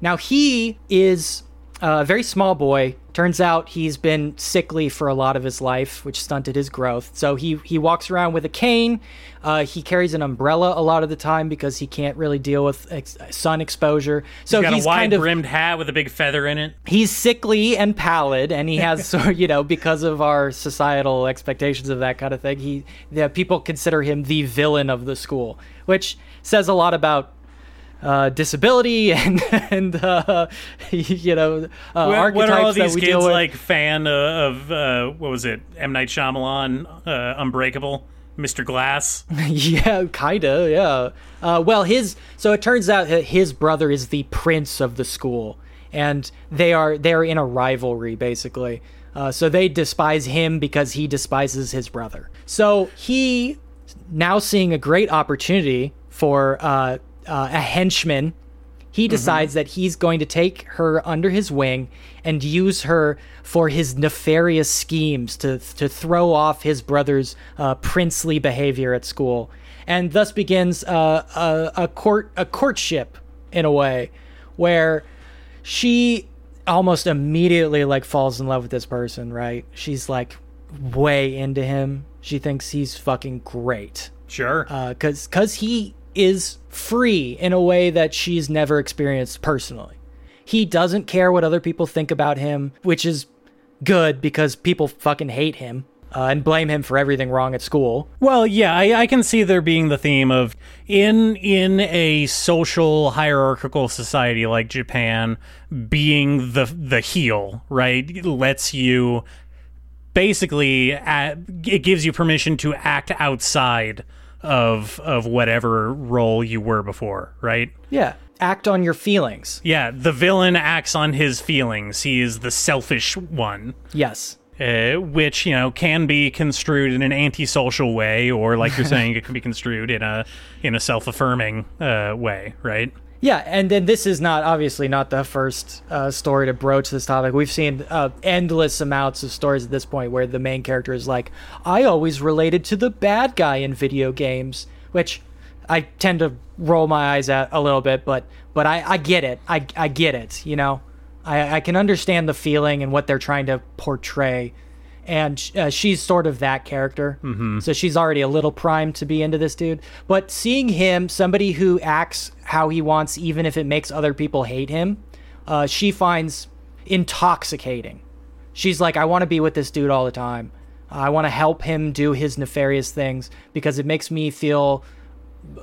Now, he is a very small boy. Turns out he's been sickly for a lot of his life, which stunted his growth. So he, he walks around with a cane. Uh, he carries an umbrella a lot of the time because he can't really deal with ex- sun exposure. So he's Got he's a wide kind of brimmed hat with a big feather in it. he's sickly and pallid and he has (laughs) of, you know because of our societal expectations of that kind of thing he the people consider him the villain of the school which says a lot about uh, disability (laughs) and and uh, (laughs) you know uh, What, archetypes what are all that these we kids like fan of, uh, what was it, M. Night Shyamalan, uh, Unbreakable, Mr. Glass? (laughs) yeah, kinda. Yeah. Uh, well, his so it turns out that his brother is the prince of the school, and they are they are in a rivalry basically. Uh, so they despise him because he despises his brother. So he now seeing a great opportunity for uh, a henchman he decides that he's going to take her under his wing and use her for his nefarious schemes to to throw off his brother's uh, princely behavior at school, and thus begins uh, a, a court a courtship in a way, where she almost immediately like falls in love with this person, right? She's like way into him. She thinks he's fucking great. Sure. Uh, cause, cause he is free in a way that she's never experienced personally. He doesn't care what other people think about him, which is good because people fucking hate him. Uh, and blame him for everything wrong at school. Well, yeah, I, I can see there being the theme of in in a social hierarchical society like Japan, being the the heel, right, lets you basically it gives you permission to act outside of of whatever role you were before, right? Yeah. Act on your feelings. Yeah, the villain acts on his feelings. He is the selfish one. Yes. uh, which you know can be construed in an antisocial way, or like you're (laughs) saying, it can be construed in a in a self affirming uh, way, right? Yeah, and then this is not obviously not the first uh, story to broach this topic. We've seen uh, endless amounts of stories at this point where the main character is like, "I always related to the bad guy in video games," which I tend to roll my eyes at a little bit, but but I, I get it. I I get it. You know, I I can understand the feeling and what they're trying to portray. And uh, she's sort of that character, mm-hmm. so she's already a little primed to be into this dude. But seeing him, somebody who acts how he wants, even if it makes other people hate him, uh, she finds intoxicating. She's like, I want to be with this dude all the time. I want to help him do his nefarious things because it makes me feel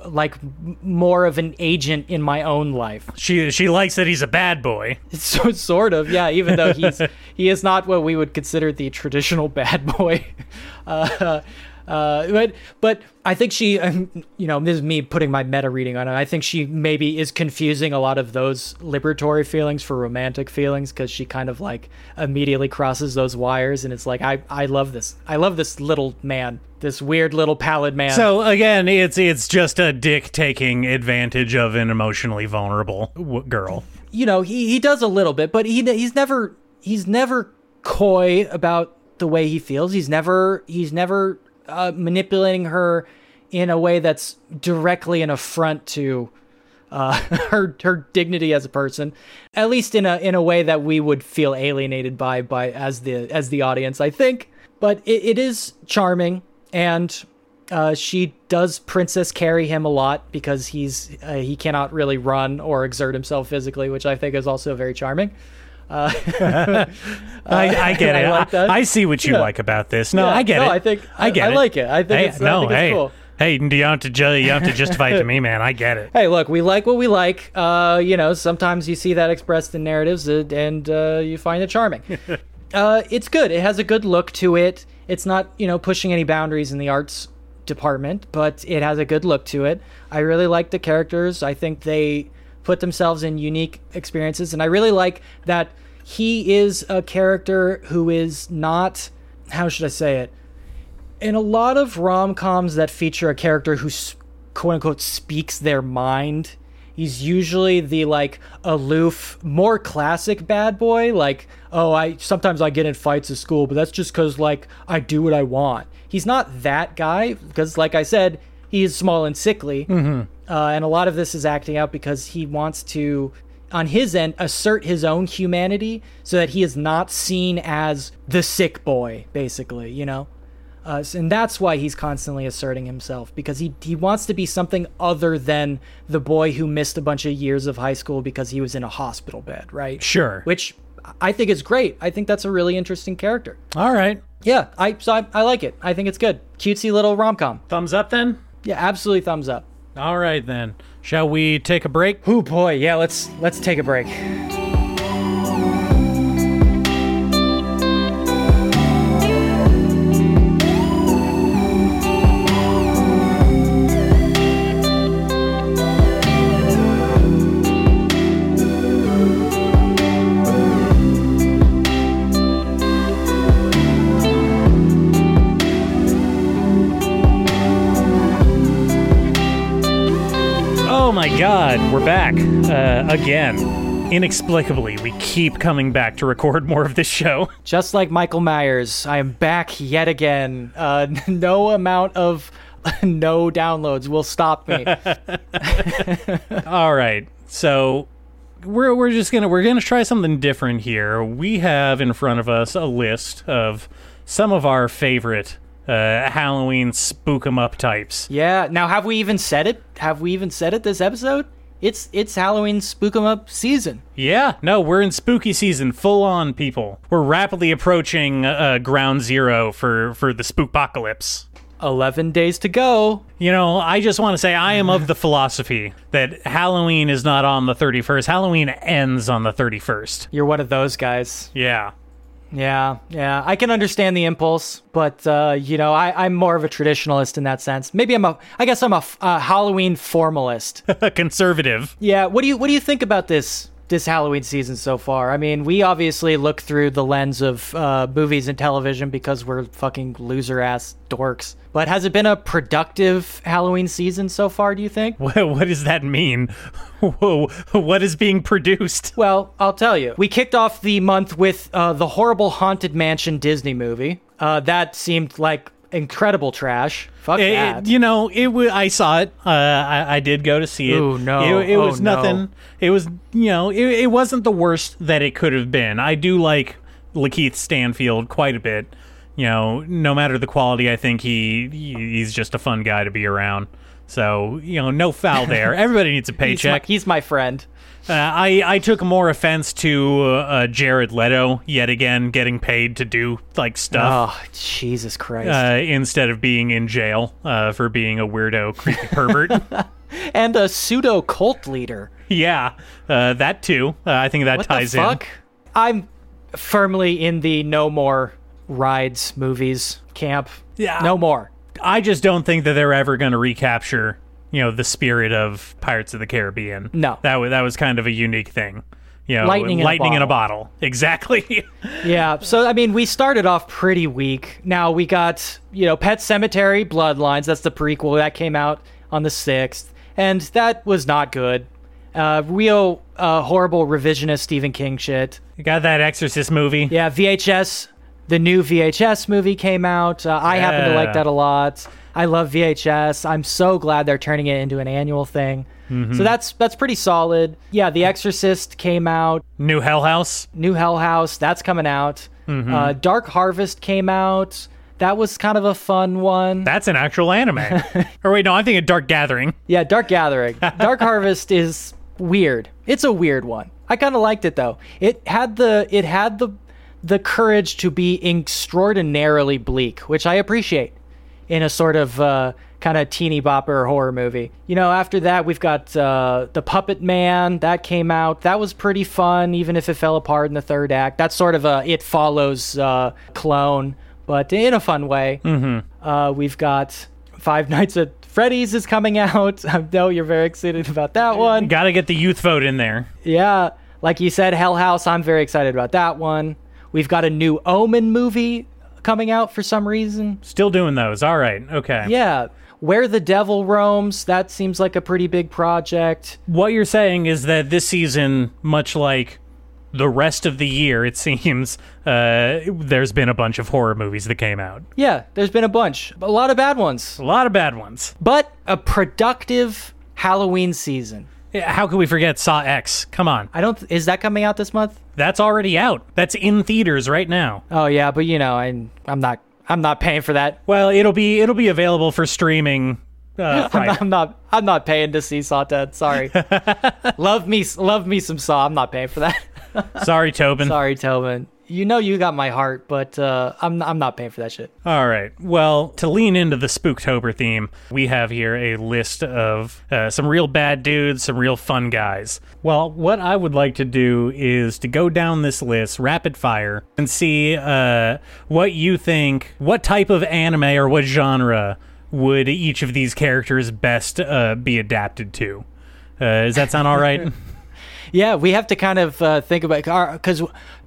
like more of an agent in my own life. She she likes that he's a bad boy. (laughs) So sort of, yeah. Even though he's (laughs) he is not what we would consider the traditional bad boy, (laughs) uh, uh, but but I think she, (laughs) you know, this is me putting my meta reading on it. I think she maybe is confusing a lot of those liberatory feelings for romantic feelings because she kind of like immediately crosses those wires, and it's like I I love this. I love this little man, this weird little pallid man. So again, it's it's just a dick taking advantage of an emotionally vulnerable w- girl. you know he, he does a little bit but he he's never he's never coy about the way he feels he's never he's never uh, manipulating her in a way that's directly an affront to uh, (laughs) her her dignity as a person at least in a in a way that we would feel alienated by by as the as the audience i think but it, it is charming and uh, she does princess carry him a lot because he's uh, he cannot really run or exert himself physically, which I think is also very charming. Uh, (laughs) I, I get (laughs) it. I I, like that. I see what you Yeah. like about this. No, Yeah, I get no, it. I think I get I it. like it. I think Hey, it's, I no, think it's hey, cool. hey, you don't have to you don't have to (laughs) justify it to me, man. I get it. Hey, look, we like what we like. Uh, you know, sometimes you see that expressed in narratives, uh, and uh, you find it charming. uh, it's good. It has a good look to it. It's not, you know, pushing any boundaries in the arts department, but it has a good look to it. I really like the characters. I think they put themselves in unique experiences, and I really like that he is a character who is not. How should I say it? in a lot of rom-coms that feature a character who quote unquote speaks their mind he's usually the like aloof more classic bad boy like oh i sometimes i get in fights at school but that's just because like i do what i want he's not that guy because like i said he is small and sickly uh, and a lot of this is acting out because he wants to on his end assert his own humanity so that he is not seen as the sick boy basically you know uh, and that's why he's constantly asserting himself because he he wants to be something other than the boy who missed a bunch of years of high school because he was in a hospital bed, right? Sure. Which I think is great. I think that's a really interesting character. All right. Yeah, I so I, I like it. I think it's good. Cutesy little rom com. Thumbs up then. Yeah, absolutely thumbs up. All right then. Shall we take a break? Oh boy, yeah. Let's let's take a break. We're back uh, again. Inexplicably, we keep coming back to record more of this show. (laughs) Just like Michael Myers, I am back yet again. Uh, (laughs) no amount of (laughs) no downloads will stop me. All right. So we're we're just gonna we're gonna try something different here. We have in front of us a list of some of our favorite uh, Halloween spook 'em up types. Yeah. Now, have we even said it? Have we even said it this episode? It's it's Halloween spook 'em up season. Yeah, no, we're in spooky season, full on people. We're rapidly approaching uh, ground zero for for the spookpocalypse. 11 days to go. You know, I just want to say I am of the philosophy that Halloween is not on the 31st. Halloween ends on the 31st. You're one of those guys. Yeah. Yeah, yeah. I can understand the impulse, but uh, you know, I, I'm more of a traditionalist in that sense. Maybe I'm a, I guess I'm a Halloween formalist. (laughs) Conservative. yeah. What do you What do you think about this this Halloween season so far? I mean, we obviously look through the lens of uh, movies and television because we're fucking loser ass dorks. But has it been a productive Halloween season so far? Do you think? (laughs) What, what does that mean? (laughs) Whoa, what is being produced? Well, I'll tell you. We kicked off the month with uh, the horrible Haunted Mansion Disney movie. Uh, that seemed like incredible trash. Fuck It- that. it- you know, it. wa- I saw it. Uh, I, I did go to see it. Ooh, no. It, it Oh, was no. nothing. It was, you know, it, it wasn't the worst that it could have been. I do like Lakeith Stanfield quite a bit. You know, no matter the quality, I think he, he he's just a fun guy to be around. So you know, no foul (laughs) there. Everybody needs a he's, my, paycheck. he's my friend. Uh, I I took more offense to uh, Jared Leto yet again getting paid to do like stuff. Oh, Jesus Christ. Uh, instead of being in jail uh, for being a weirdo, creepy pervert. (laughs) and a pseudo cult leader. yeah, uh, that too. Uh, I think that What ties the fuck? I'm firmly in the no more rides movies camp. Yeah. No more. I just don't think that they're ever going to recapture, you know, the spirit of Pirates of the Caribbean. No. that was that was kind of a unique thing. You know, Lightning in a lightning in a bottle. (laughs) Exactly. Yeah. So I mean, we started off pretty weak. Now we got you know Pet Sematary Bloodlines. That's the prequel that came out on the sixth, and that was not good. Uh, real uh, horrible revisionist Stephen King shit. you got that Exorcist movie. Yeah, VHS. The new VHS movie came out. Uh, I happen to like that a lot. I love VHS. I'm so glad they're turning it into an annual thing. So that's that's pretty solid. Yeah, The Exorcist came out. New Hell House. New Hell House that's coming out. Uh, Dark Harvest came out. That was kind of a fun one. That's an actual anime. (laughs) or wait, no, I'm thinking Dark Gathering. Yeah, Dark Gathering. (laughs) Dark Harvest is weird. It's a weird one. I kind of liked it though. It had the it had the the courage to be extraordinarily bleak, which I appreciate in a sort of uh, kind of teeny bopper horror movie. You know, after that we've got uh, the Puppet Man that came out. That was pretty fun, even if it fell apart in the third act. That's sort of a it follows uh, clone, but in a fun way. Mm-hmm. Uh, we've got Five Nights at Freddy's is coming (laughs) out. I know you're very excited about that one. Got to get the youth vote in there. Yeah, like you said, Hell House. I'm very excited about that one. We've got a new Omen movie coming out for some reason. Still doing those. All right. Okay. Yeah, Where the Devil Roams. That seems like a pretty big project. What you're saying is that this season, much like the rest of the year, it seems, uh, there's been a bunch of horror movies that came out. Yeah, there's been a bunch, a lot of bad ones, A lot of bad ones. but a productive Halloween season. How could we forget Saw X? Come on. I don't. Is that coming out this month? That's already out. That's in theaters right now. Oh yeah, but you know, I, I'm not. I'm not paying for that. Well, it'll be it'll be available for streaming uh, (laughs) Friday. I'm not. I'm not paying to see Saw 10. Sorry. (laughs) love me. Love me some Saw. I'm not paying for that. (laughs) Sorry, Tobin. Sorry, Tobin. You know you got my heart, but uh, I'm. I'm not paying for that shit. All right. Well, to lean into the Spooktober theme, we have here a list of uh, some real bad dudes, some real fun guys. Well, what I would like to do is to go down this list rapid fire and see uh, what you think, what type of anime or what genre would each of these characters best uh, be adapted to. Uh, does that sound all right? (laughs) Yeah, we have to kind of uh, think about our because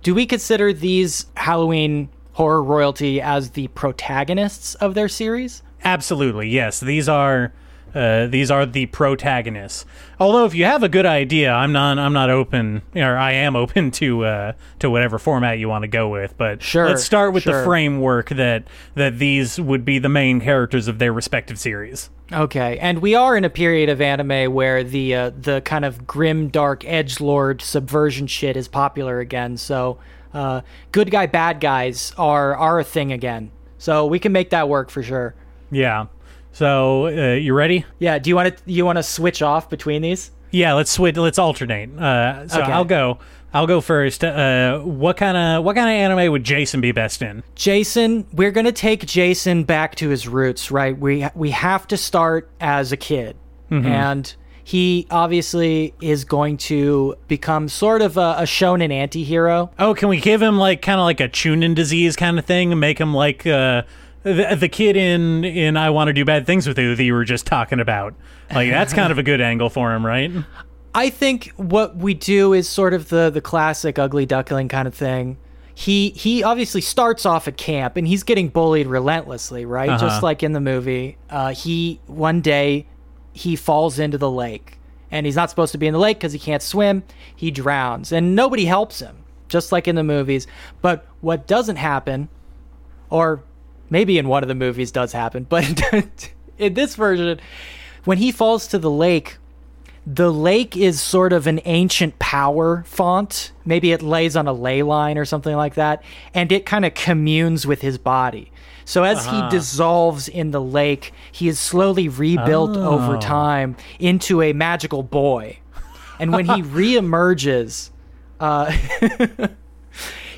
do we consider these Halloween horror royalty as the protagonists of their series? Absolutely, yes. These are Uh, these are the protagonists. Although, if you have a good idea, I'm not. I'm not open, or I am (laughs) open to uh, to whatever format you want to go with. But Sure, let's start with the framework that that these would be the main characters of their respective series. Okay, and we are in a period of anime where the uh, the kind of grim, dark edge lord subversion shit is popular again. So, uh, good guy, bad guys are are a thing again. So we can make that work for sure. Yeah. So uh, you ready? Yeah. Do you want to you want to switch off between these? Yeah. Let's switch. Let's alternate. Uh, so Okay. I'll go. I'll go first. Uh, what kind of what kind of anime would Jason be best in? Jason, we're gonna take Jason back to his roots, right? We we have to start as a kid, and he obviously is going to become sort of a, a shonen anti-hero. Oh, can we give him like kind of like a Chuuni disease kind of thing make him like uh, the, the kid in in I Want to Do Bad Things with You that you were just talking about? Like that's kind of a good angle for him, right? I think what we do is sort of the the classic ugly duckling kind of thing. He he obviously starts off at camp and he's getting bullied relentlessly, right? Uh-huh. Just like in the movie. Uh, he one day he falls into the lake and he's not supposed to be in the lake because he can't swim. He drowns and nobody helps him, just like in the movies. But what doesn't happen, or maybe in one of the movies does happen, but (laughs) in this version, when he falls to the lake, the lake is sort of an ancient power font. Maybe it lays on a ley line or something like that, and it kind of communes with his body. So as he dissolves in the lake, he is slowly rebuilt over Oh. time into a magical boy. And when he (laughs) reemerges, uh, (laughs)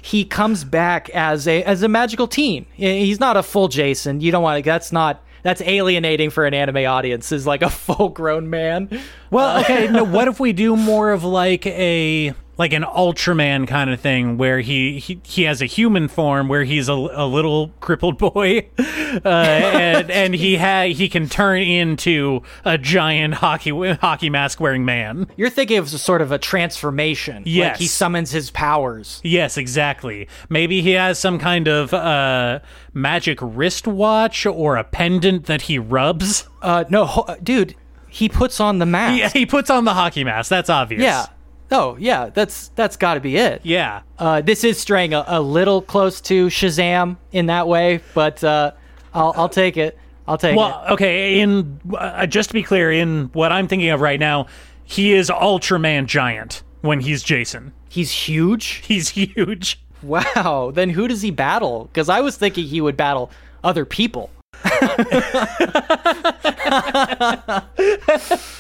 he comes back as a as a magical teen. He's not a full Jason. You don't want to. That's not. That's alienating for an anime audience. Is like a (laughs) full grown man. Well, uh, okay. no, what if we do more of like a like an Ultraman kind of thing, where he he, he has a human form, where he's a, a little crippled (laughs) boy, uh, and and he ha- he can turn into a giant hockey hockey mask wearing man. You're thinking of sort of a transformation. Like Yes. he summons his powers. Yes, exactly. Maybe he has some kind of uh, magic wristwatch or a pendant that he rubs. Uh, no, ho- dude, he puts on the mask. Yeah, he puts on the hockey mask. That's obvious. Yeah. Oh, yeah. That's that's got to be it. Yeah. Uh, this is straying a, a little close to Shazam in that way, but uh, I'll I'll take it. I'll take it. Well, okay. In uh, just to be clear, in what I'm thinking of right now, he is Ultraman giant when he's Jason. He's huge. He's huge. Wow. Then who does he battle? Because I was thinking he would battle other people. (laughs) (laughs)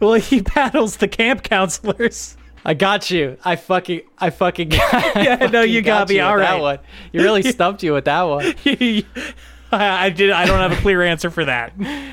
Well, he (laughs) battles the camp counselors. I got you. I fucking, I fucking (laughs) got. Yeah, no, you got me. you All with that one. You really (laughs) stumped you with that one. I, I did. I don't have a clear answer for that.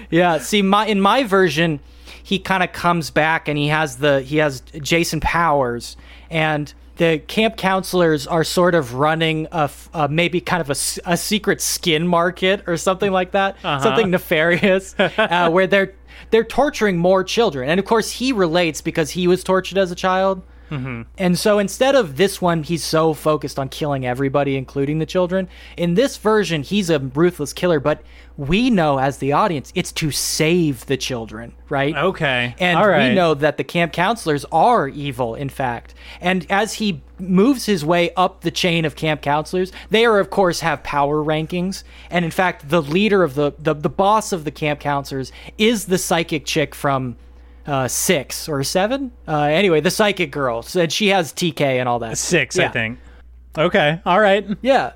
Yeah. See, my in my version, he kind of comes back and he has the he has Jason Powers and. The camp counselors are sort of running a, f- uh, maybe kind of a, s- a secret skin market or something like that, something nefarious, uh, where they're they're torturing more children. And of course, he relates because he was tortured as a child. Mm-hmm. And so instead of this one, he's so focused on killing everybody, including the children. In this version, he's a ruthless killer, but we know as the audience, it's to save the children, right? Okay. And right. we know that the camp counselors are evil, in fact. And as he moves his way up the chain of camp counselors, they are, of course, have power rankings. And in fact, the leader of the, the, the boss of the camp counselors is the psychic chick from uh, six or seven. Uh, anyway, the psychic girl. said she has TK and all that. Six, I think. Okay. All right. Yeah.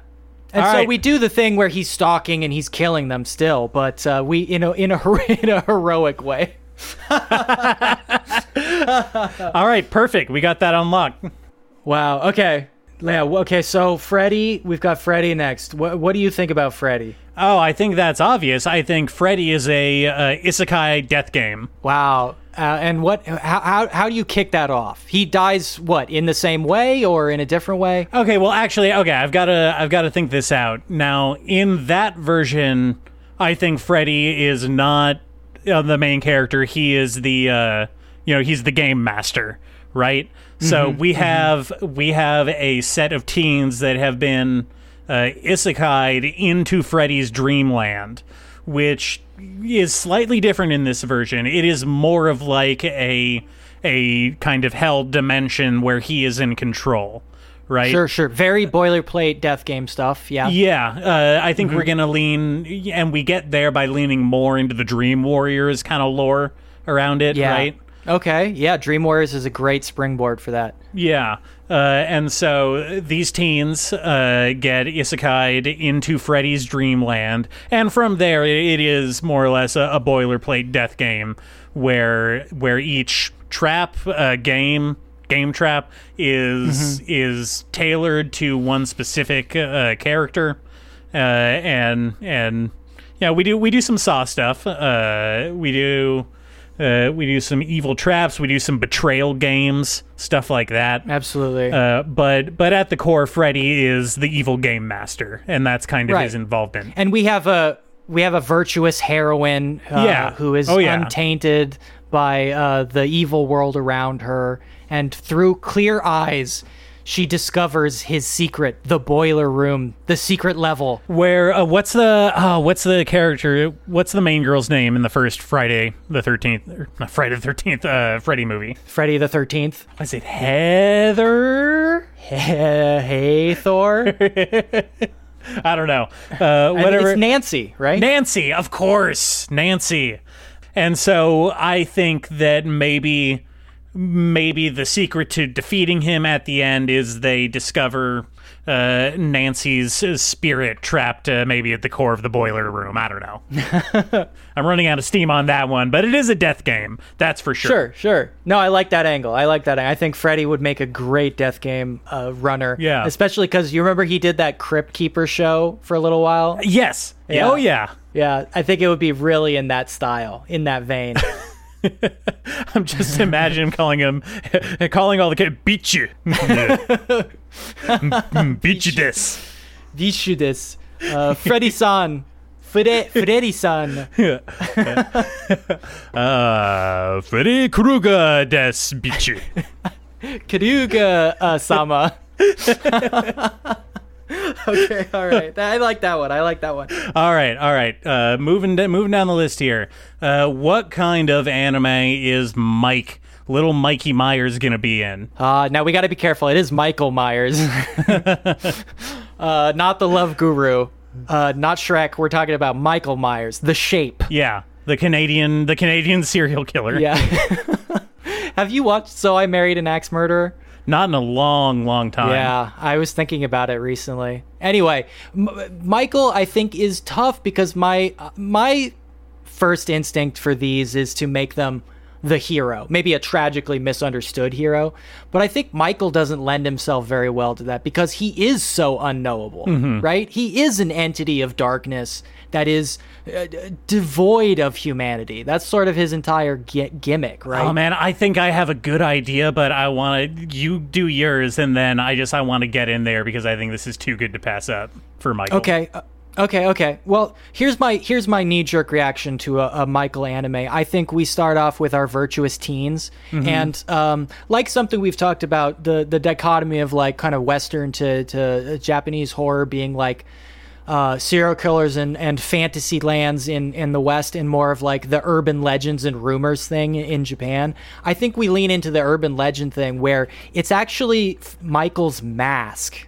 And All so right. we do the thing where he's stalking and he's killing them still, but uh, we in a in a (laughs) in a heroic way. (laughs) All right. Perfect. We got that unlocked. Wow. Okay. Yeah. Okay. So Freddy, we've got Freddy next. What What do you think about Freddy? Oh, I think that's obvious. I think Freddy is a uh, isekai death game. Wow. Uh, and what? How, how How do you kick that off? He dies what in the same way or in a different way? Okay, well, actually, okay, I've got to, I've got to think this out. Now, in that version, I think Freddy is not uh, the main character. He is the, uh, you know, he's the game master, right? So we have we have a set of teens that have been uh, isekai'd into Freddy's dreamland, which is slightly different in this version. It is more of like a a kind of hell dimension where he is in control, right? Sure, sure. Very boilerplate death game stuff. Yeah. Yeah, uh, I think we're gonna lean, and we get there by leaning more into the Dream Warriors kind of lore around it, Yeah. right? Okay. Yeah. Dream Warriors is a great springboard for that. Yeah. Uh, and so these teens uh, get isekai'd into Freddy's dreamland. And from there, it is more or less a, a boilerplate death game where where each trap uh, game game trap is is tailored to one specific uh, character uh, and and yeah we do we do some saw stuff uh, we do uh, we do some evil traps we do some betrayal games stuff like that Absolutely. uh, but but at the core Freddy is the evil game master and that's kind of Right. his involvement and we have a we have a virtuous heroine uh, Yeah. who is Oh, yeah. untainted by uh, the evil world around her and through clear eyes she discovers his secret the boiler room the secret level Where uh, what's the uh, what's the character? What's the main girl's name in the first Friday the Thirteenth? Friday the Thirteenth. Uh, Freddy movie. freddy the 13th Was it Heather? hey thor (laughs) I don't know. Uh, whatever. it's nancy right Nancy, of course, Nancy. And so I think that maybe maybe the secret to defeating him at the end is they discover uh, Nancy's spirit trapped uh, maybe at the core of the boiler room. I don't know. (laughs) I'm running out of steam on that one, but it is a death game. That's for sure. Sure, sure. No, I like that angle. I like that. I think Freddy would make a great death game uh, runner. Yeah. Especially because you remember he did that Crypt Keeper show for a little while. Yes. Yeah. Oh yeah. Yeah, I think it would be really in that style, in that vein. (laughs) (laughs) I'm just imagine him calling him, (laughs) calling all the kids, beat you, beat you this. Vishu this. Uh, Freddy-san. Fre- Freddy-san. (laughs) Uh, Freddy Krueger des beat you. Karuga-sama. (laughs) okay, all right. I like that one. I like that one. All right, all right. Uh, moving da- moving down the list here. Uh, what kind of anime is Mike, little Mikey Myers, gonna be in? Uh, now we got to be careful. It is Michael Myers, (laughs) (laughs) uh, not the Love Guru, uh, not Shrek. We're talking about Michael Myers, the Shape. Yeah, the Canadian, the Canadian serial killer. Yeah. Have you watched So I Married an Axe Murderer? Not in a long, long time. Yeah, I was thinking about it recently. Anyway, M- Michael, I think is tough because my uh, my first instinct for these is to make them the hero, maybe a tragically misunderstood hero. But I think Michael doesn't lend himself very well to that because he is so unknowable, right? He is an entity of darkness that is uh, devoid of humanity. That's sort of his entire gi- gimmick, right? Oh man, I think I have a good idea, but I want to you do yours, and then I just I want to get in there because I think this is too good to pass up for Michael. Okay. uh, Okay, okay. Well, here's my here's my knee jerk reaction to a, a Michael anime. I think we start off with our virtuous teens, and um, like something we've talked about the the dichotomy of like kind of Western to to Japanese horror being like uh, serial killers and, and fantasy lands in, in the West and more of like the urban legends and rumors thing in Japan. I think we lean into the urban legend thing where it's actually Michael's mask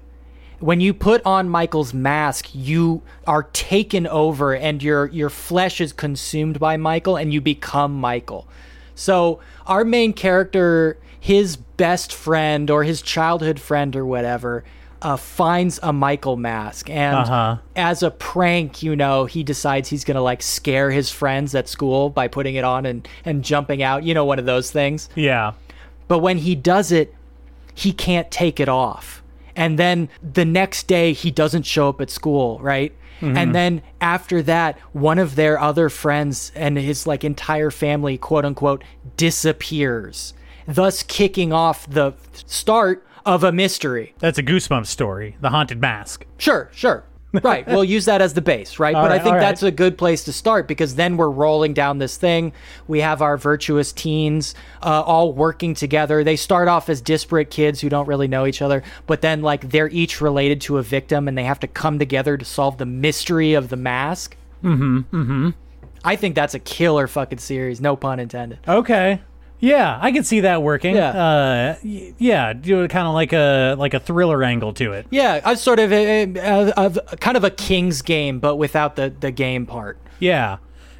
when you put on Michael's mask, you are taken over and your your flesh is consumed by Michael and you become Michael. So our main character, his best friend or his childhood friend or whatever, uh, finds a Michael mask and Uh-huh. as a prank, you know, he decides he's gonna like scare his friends at school by putting it on and and jumping out. You know, one of those things. Yeah. But when he does it, he can't take it off. And then the next day, he doesn't show up at school, right? And then after that, one of their other friends and his like entire family, quote unquote, disappears, thus kicking off the start of a mystery. That's a Goosebumps story, The Haunted Mask. Sure, sure. Right. We'll use that as the base, right? but I think all right. that's a good place to start because then we're rolling down this thing. We have our virtuous teens uh, all working together. They start off as disparate kids who don't really know each other, but then like they're each related to a victim and they have to come together to solve the mystery of the mask. Mm-hmm. Mm-hmm. I think that's a killer fucking series. No pun intended. Okay. Yeah, I can see that working. Yeah. Uh, y- yeah, do kind of like a like a thriller angle to it. Yeah, a sort of a, a, a, a kind of a King's game, but without the the game part. Yeah.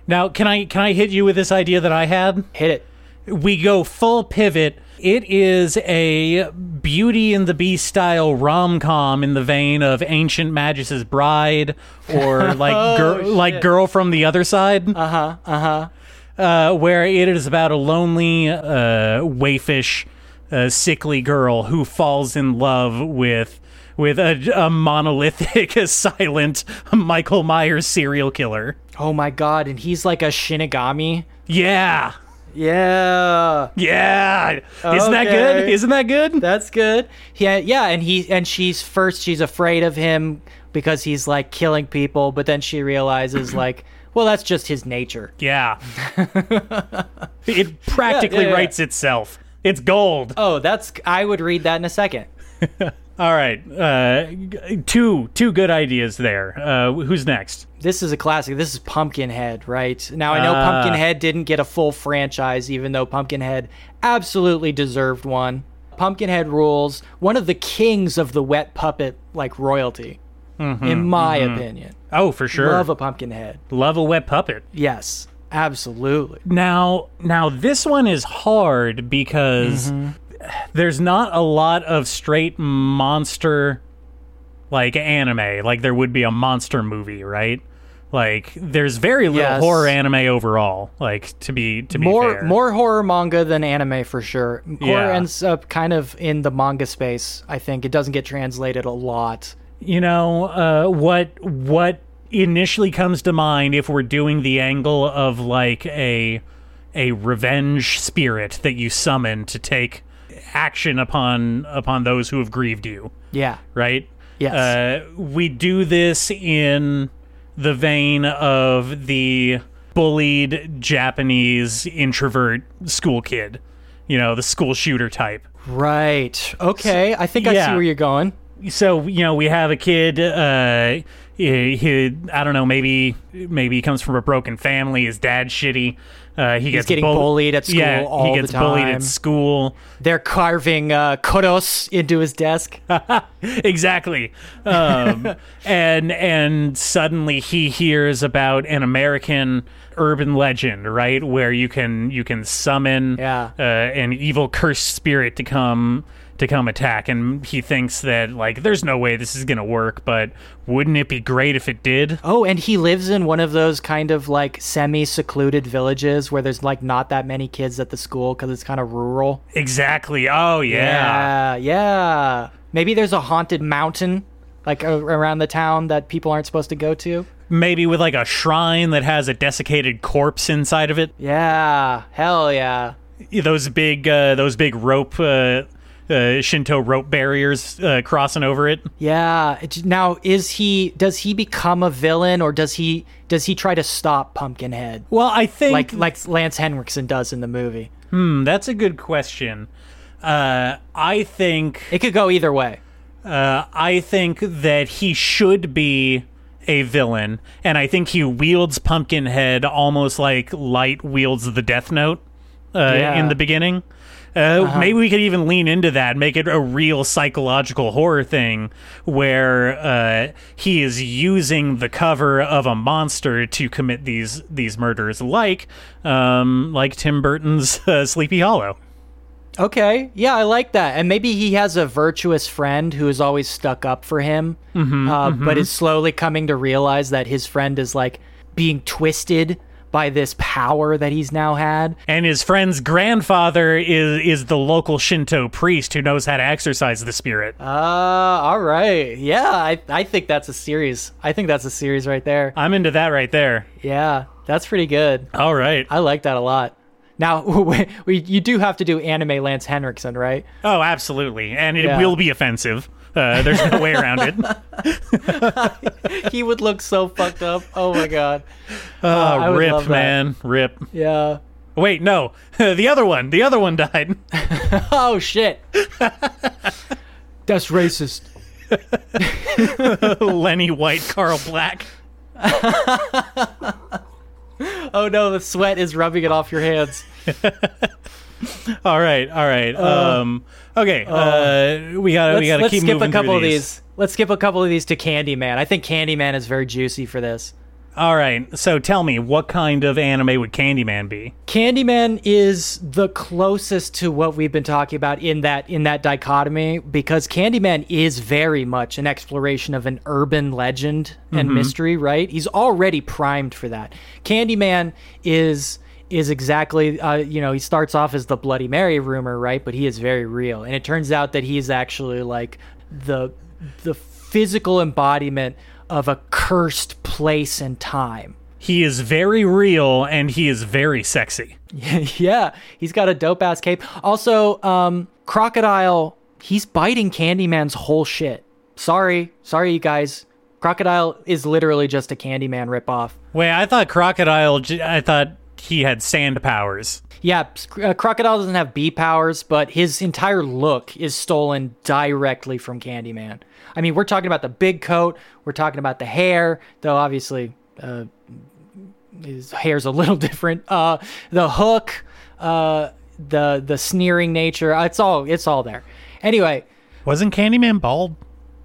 Now, can I can I hit you with this idea that I had? Hit it. we go full pivot. It is a Beauty and the Beast style rom com in the vein of Ancient Magus's Bride or (laughs) like gir- like Girl from the Other Side. Uh huh. Uh huh. Uh, where it is about a lonely, uh, waifish, uh, sickly girl who falls in love with with a, a monolithic, (laughs) silent Michael Myers serial killer. Oh my god, and he's like a Shinigami. Yeah. Yeah. Yeah. Isn't that good? Isn't that good? That's good. Yeah, yeah, and he and she's first she's afraid of him because he's like killing people, but then she realizes like, well, that's just his nature. Yeah. (laughs) it practically Yeah, yeah, writes itself. It's gold. Oh, that's I would read that in a second. (laughs) All right. Uh, two two good ideas there. Uh, who's next? This is a classic. This is Pumpkinhead, right? Now I know Ah. Pumpkinhead didn't get a full franchise, even though Pumpkinhead absolutely deserved one. Pumpkinhead rules, one of the kings of the wet puppet like royalty, in my opinion. Oh, for sure. Love a pumpkin head. Love a wet puppet. Yes, absolutely. Now, now this one is hard because Mm-hmm. there's not a lot of straight monster like anime like there would be a monster movie, right? Like there's very little Yes. horror anime overall, like to be to be More fair. more horror manga than anime for sure. Horror Yeah. ends up kind of in the manga space. I think it doesn't get translated a lot. You know uh, what what initially comes to mind if we're doing the angle of like a a revenge spirit that you summon to take action upon upon those who have grieved you Yeah. right Yes. uh, we do this in the vein of the bullied japanese introvert school kid you know the school shooter type right. Okay. I think I Yeah. see where you're going. So you know we have a kid uh he, he i don't know maybe maybe he comes from a broken family his dad's shitty uh he gets getting bull- bullied at school yeah all he the gets bullied at school They're carving uh, kodos into his desk. (laughs) exactly um (laughs) and and suddenly he hears about an american urban legend right where you can you can summon Yeah. uh, an evil cursed spirit to come to come attack and he thinks that like there's no way this is gonna work but wouldn't it be great if it did Oh, and he lives in one of those kind of like semi secluded villages where there's like not that many kids at the school because it's kind of rural. exactly oh yeah Yeah, yeah. Maybe there's a haunted mountain like a- around the town that people aren't supposed to go to. maybe with like a shrine that has a desiccated corpse inside of it Yeah, hell yeah. those big uh, those big rope uh, uh, Shinto rope barriers uh, crossing over it. Yeah. Now, is he? Does he become a villain, or does he? Does he try to stop Pumpkinhead, Well, I think like like Lance Henriksen does in the movie? hmm, that's a good question. Uh, I think It could go either way. uh, I think that he should be a villain, and I think he wields Pumpkinhead almost like Light wields the Death Note uh, Yeah. in the beginning. Uh, Maybe we could even lean into that, make it a real psychological horror thing where uh, he is using the cover of a monster to commit these these murders, like um, like Tim Burton's (laughs) uh, Sleepy Hollow. Okay, yeah, I like that. And maybe he has a virtuous friend who is always stuck up for him, uh, but is slowly coming to realize that his friend is like being twisted by this power that he's now had. And his friend's grandfather is is the local Shinto priest who knows how to exercise the spirit. Uh, all right. Yeah, I, I think that's a series. I think that's a series right there. I'm into that right there. Yeah, that's pretty good. All right. I like that a lot. Now, (laughs) we, we, you do have to do anime Lance Henriksen, right? Oh, absolutely. And it Yeah. will be offensive. Uh, there's no way around it. (laughs) he would look so fucked up. Oh my god. Uh, I would love rip, man. Rip. Yeah. Wait, no. (laughs) the other one. The other one died. (laughs) Oh shit. That's racist. Lenny White, Carl Black. Oh no, the sweat is rubbing it off your hands. (laughs) All right, all right. um, okay, uh, we got to we Let's, got to let's keep skip moving a couple through of these. Let's skip a couple of these to Candyman. I think Candyman is very juicy for this. All right. So tell me, what kind of anime would Candyman be? Candyman is the closest to what we've been talking about in that in that dichotomy because Candyman is very much an exploration of an urban legend and mystery, right? He's already primed for that. Candyman is is exactly uh, you know he starts off as the Bloody Mary rumor, right? But he is very real, and it turns out that he's actually like the the physical embodiment of a cursed place and time. He is very real and he is very sexy. (laughs) yeah, he's got a dope ass cape. Also, um, Crocodile, he's biting Candyman's whole shit. Sorry, sorry, you guys. Crocodile is literally just a Candyman ripoff. Wait, I thought Crocodile. i thought he had sand powers. Yeah, uh, Crocodile doesn't have bee powers, but his entire look is stolen directly from Candyman. I mean, we're talking about the big coat, we're talking about the hair, though obviously uh, his hair's a little (laughs) different. Uh, the hook, uh, the the sneering nature, uh, it's all it's all there. Anyway, Wasn't Candyman bald?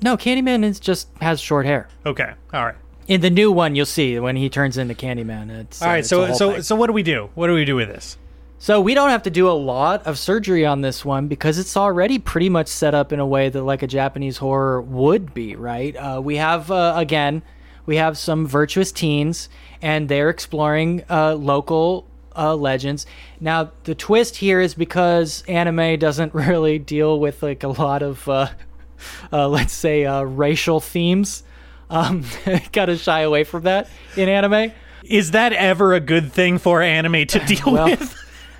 no, Candyman is just has short hair. Okay. All right. In the new one, you'll see when he turns into Candyman. It's All uh, it's So so thing. so what do we do? What do we do with this? So we don't have to do a lot of surgery on this one because it's already pretty much set up in a way that like a Japanese horror would be, right? Uh, we have uh, again, we have some virtuous teens, and they're exploring uh, local uh, legends. Now the twist here is because anime doesn't (laughs) really deal with like a lot of, uh, (laughs) uh, let's say, uh, racial themes. Um, (laughs) gotta shy away from that in anime. Is that ever a good thing for anime to (laughs) deal Well, with?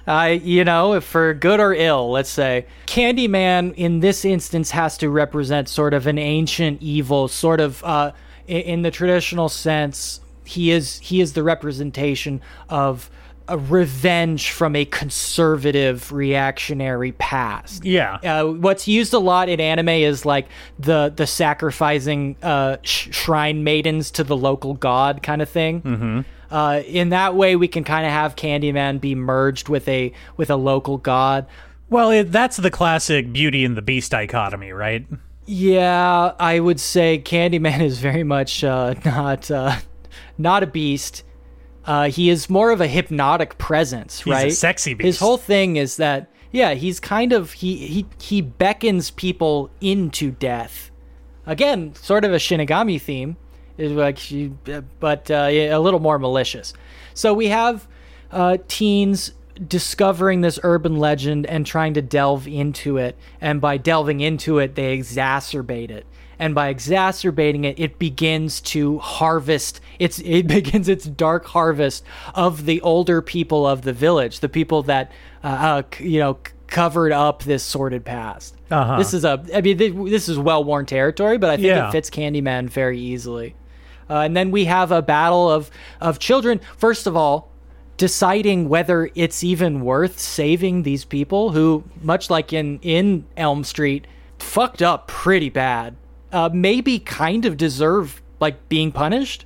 I, you know, if for good or ill, let's say, Candyman in this instance has to represent sort of an ancient evil, sort of uh, in the traditional sense. He is he is the representation of a revenge from a conservative reactionary past. Yeah. Uh, what's used a lot in anime is like the the sacrificing uh, sh- shrine maidens to the local god kind of thing. Mm-hmm. Uh, in that way, we can kind of have Candyman be merged with a with a local god. Well, it, that's the classic Beauty and the Beast dichotomy, right? Yeah, I would say Candyman (laughs) is very much uh, not uh, not a beast. Uh, he is more of a hypnotic presence, a right? sexy His whole thing is that yeah, he's kind of he he he beckons people into death. Again, sort of a Shinigami theme, is like she, but uh, a little more malicious. So we have uh, teens discovering this urban legend and trying to delve into it, and by delving into it, they exacerbate it. And by exacerbating it, it begins to harvest. It's it (laughs) begins its dark harvest of the older people of the village, the people that uh, uh, you know c- covered up this sordid past. Uh-huh. This is a, I mean, th- this is well worn territory, but I think Yeah. it fits Candyman very easily. Uh, and then we have a battle of of children. First of all, deciding whether it's even worth saving these people who, much like in in Elm Street, fucked up pretty bad. Uh, maybe kind of deserve like being punished,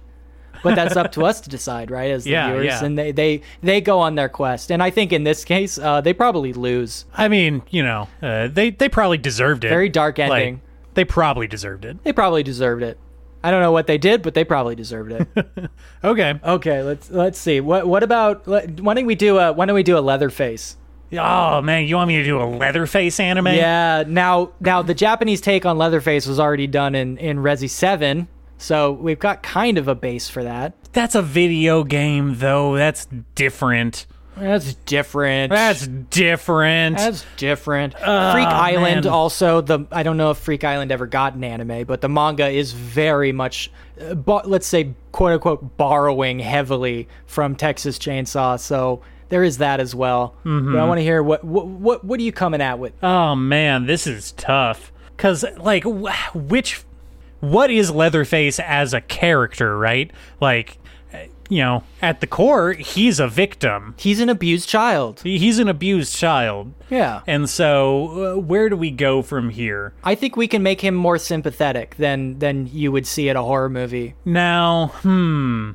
but that's up to us to decide, right? As the Yeah, viewers, yeah. and they they they go on their quest. And I think in this case, uh, they probably lose. I mean, you know, uh, they they probably deserved it. Very dark Like, ending. they probably deserved it. They probably deserved it. I don't know what they did, but they probably deserved it. (laughs) Okay. Okay, let's let's see. What what about let- why don't we do a why don't we do a Leatherface? Oh man, you want me to do a Leatherface anime? Yeah. Now now the Japanese take on Leatherface was already done in in Resi Seven, so we've got kind of a base for that. That's a video game, though. That's different. That's different. That's different. That's different. Freak Ah, Island man. also the I don't know if Freak Island ever got an anime, but the manga is very much uh, bo- let's say quote unquote borrowing heavily from Texas Chainsaw. So there is that as well. Mm-hmm. But I want to hear what what what what are you coming at with? oh man, this is tough. Cause like, wh- which, what is Leatherface as a character, right? Like, you know, at the core, he's a victim. He's an abused child. He's an abused child. Yeah. And so, uh, where do we go from here? I think we can make him more sympathetic than than you would see at a horror movie. Now, hmm.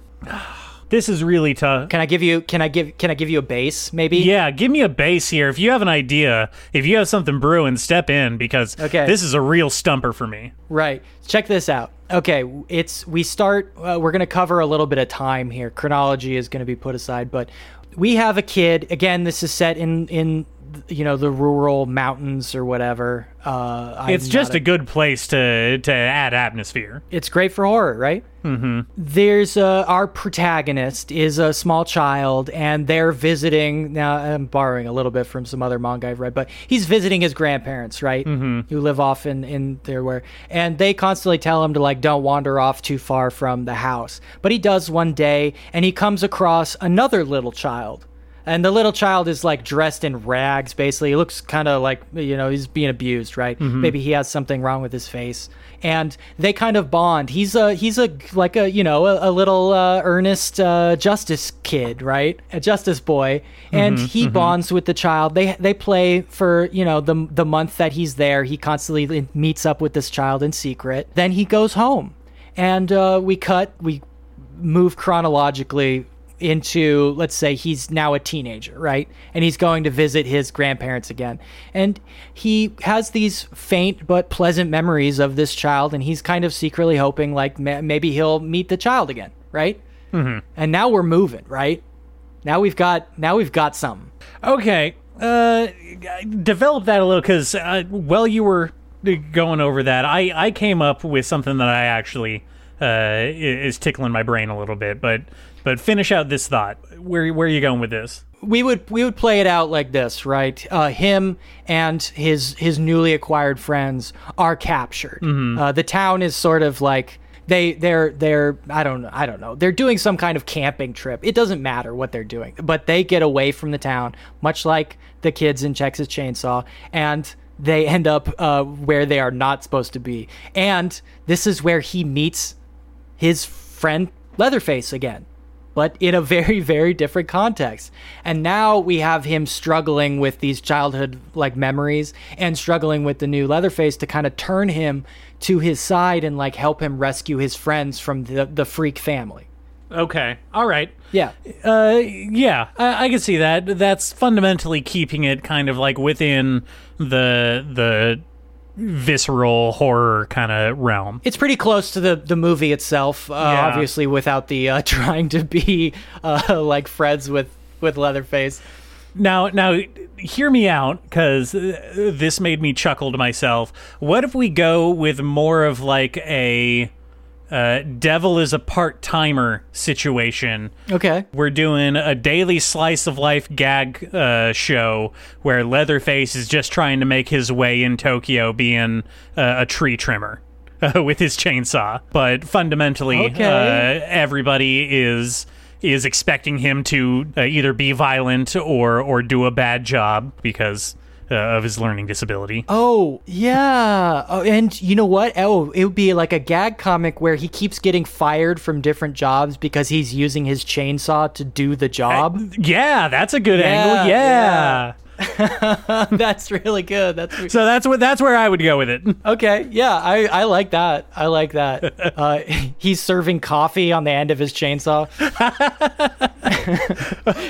This is really tough. Can I give you can I give can I give you a base maybe? Yeah, give me a base here. If you have an idea, if you have something brewing, step in because Okay. this is a real stumper for me. Right. Check this out. Okay, it's we start. Uh, we're going to cover a little bit of time here. Chronology is going to be put aside, but we have a kid. Again, this is set in in you know the rural mountains or whatever. Uh, It's just not a good place to to add atmosphere. it's great for horror, right? Mm-hmm. There's uh, our protagonist is a small child, and they're visiting. Now I'm borrowing a little bit from some other manga I've read, but he's visiting his grandparents, right? Mm-hmm. Who live off in in there where, and they constantly tell him to like don't wander off too far from the house. But he does one day, and he comes across another little child. And the little child is like dressed in rags, basically. He looks kind of like, you know, he's being abused, right? Maybe he has something wrong with his face. And they kind of bond. He's a, he's a, like a, you know, a, a little uh, earnest uh, justice kid, right? A justice boy. And he bonds with the child. They, they play for, you know, the, the month that he's there. He constantly meets up with this child in secret. Then he goes home. And uh, we cut, we move chronologically into let's say he's now a teenager right? And he's going to visit his grandparents again. And he has these faint but pleasant memories of this child and he's kind of secretly hoping like ma- maybe he'll meet the child again right? Mm-hmm. and now we're moving right? Now we've got now we've got something Okay, uh, develop that a little because uh, while you were going over that, I I came up with something that I actually uh is tickling my brain a little bit, but but finish out this thought. Where where are you going with this? we would we would play it out like this, right? Uh, him and his his newly acquired friends are captured. Uh, the town is sort of like they they're they're I don't I don't know they're doing some kind of camping trip. It doesn't matter what they're doing, but they get away from the town, much like the kids in Texas Chainsaw, and they end up uh, where they are not supposed to be. And this is where he meets his friend Leatherface again, but in a very, very different context. And now we have him struggling with these childhood like memories and struggling with the new Leatherface to kind of turn him to his side and like help him rescue his friends from the, the freak family. Okay, all right. Yeah. Uh, yeah, I, I can see that. That's fundamentally keeping it kind of like within the the visceral horror kind of realm. It's pretty close to the, the movie itself, uh, Yeah. obviously without the uh, (laughs) trying to be uh, like Fred's with, with Leatherface. Now, now, hear me out, because this made me chuckle to myself. What if we go with more of like a uh, devil is a part timer situation? Okay. We're doing a daily slice of life gag uh, show where Leatherface is just trying to make his way in Tokyo, being uh, a tree trimmer. (laughs) Uh, with his chainsaw, but fundamentally, Okay. uh, everybody is is expecting him to uh, either be violent or or do a bad job because uh, of his learning disability. Oh, yeah. Oh, and you know what? Oh, it would be like a gag comic where he keeps getting fired from different jobs because he's using his chainsaw to do the job. Yeah, that's a good Yeah, angle. Yeah. (laughs) That's really good. That's re- So that's what that's where I would go with it. (laughs) okay. Yeah, I, I like that. I like that. (laughs) Uh, he's serving coffee on the end of his chainsaw.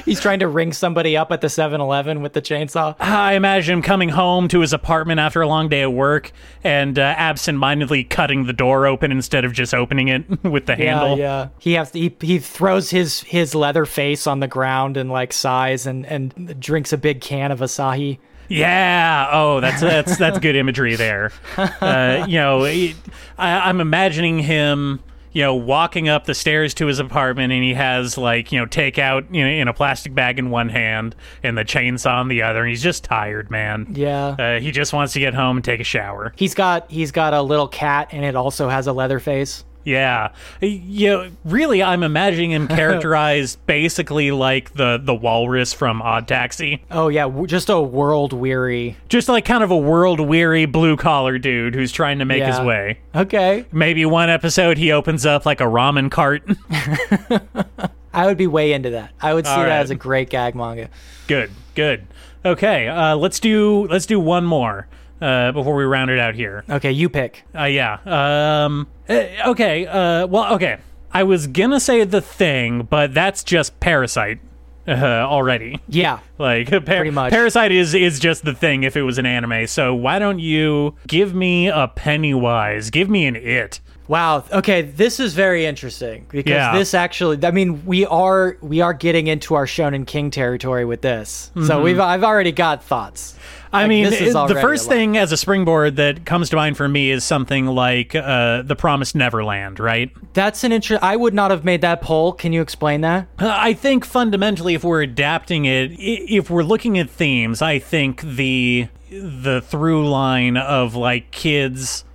he's trying to ring somebody up at the 7-Eleven with the chainsaw. I imagine him coming home to his apartment after a long day at work and uh, absent-mindedly cutting the door open instead of just opening it with the handle. Yeah, yeah. He has to, he, he throws his his leather face on the ground and like sighs and and drinks a big can of Asahi. Yeah. Oh, that's that's that's good imagery there. (laughs) Uh, you know, it- I, I'm imagining him, you know, walking up the stairs to his apartment, and he has like you know takeout you know, in a plastic bag in one hand and the chainsaw in the other, and he's just tired, man. Yeah. Uh, he just wants to get home and take a shower. He's got he's got a little cat and it also has a leather face. Yeah, you know, really, I'm imagining him (laughs) characterized basically like the the walrus from Odd Taxi, Oh yeah, just a world weary. just like kind of a world weary blue collar dude who's trying to make his way. Okay. Maybe one episode he opens up like a ramen cart. (laughs) I would be way into that. I would see All that right. as a great gag manga. Good, good. Okay, uh, let's do let's do one more uh, before we round it out here. Okay, you pick. Uh, yeah. Um. eh, Okay. Uh. Well. Okay. I was gonna say the thing, but that's just Parasite. Uh, already. Yeah. (laughs) Like (laughs) par- Pretty much. Parasite is is just the thing if it was an anime. So why don't you give me a Pennywise? Give me an It. Wow. Okay, this is very interesting because Yeah. this actually I mean, we are we are getting into our Shonen King territory with this. So we've I've already got thoughts. Mm-hmm. I Like, mean, this is it- the first thing as a springboard that comes to mind for me is something like uh, The Promised Neverland, right? That's an interest I would not have made that poll. Can you explain that? Uh, I think fundamentally, if we're adapting it, if we're looking at themes, I think the the through line of like kids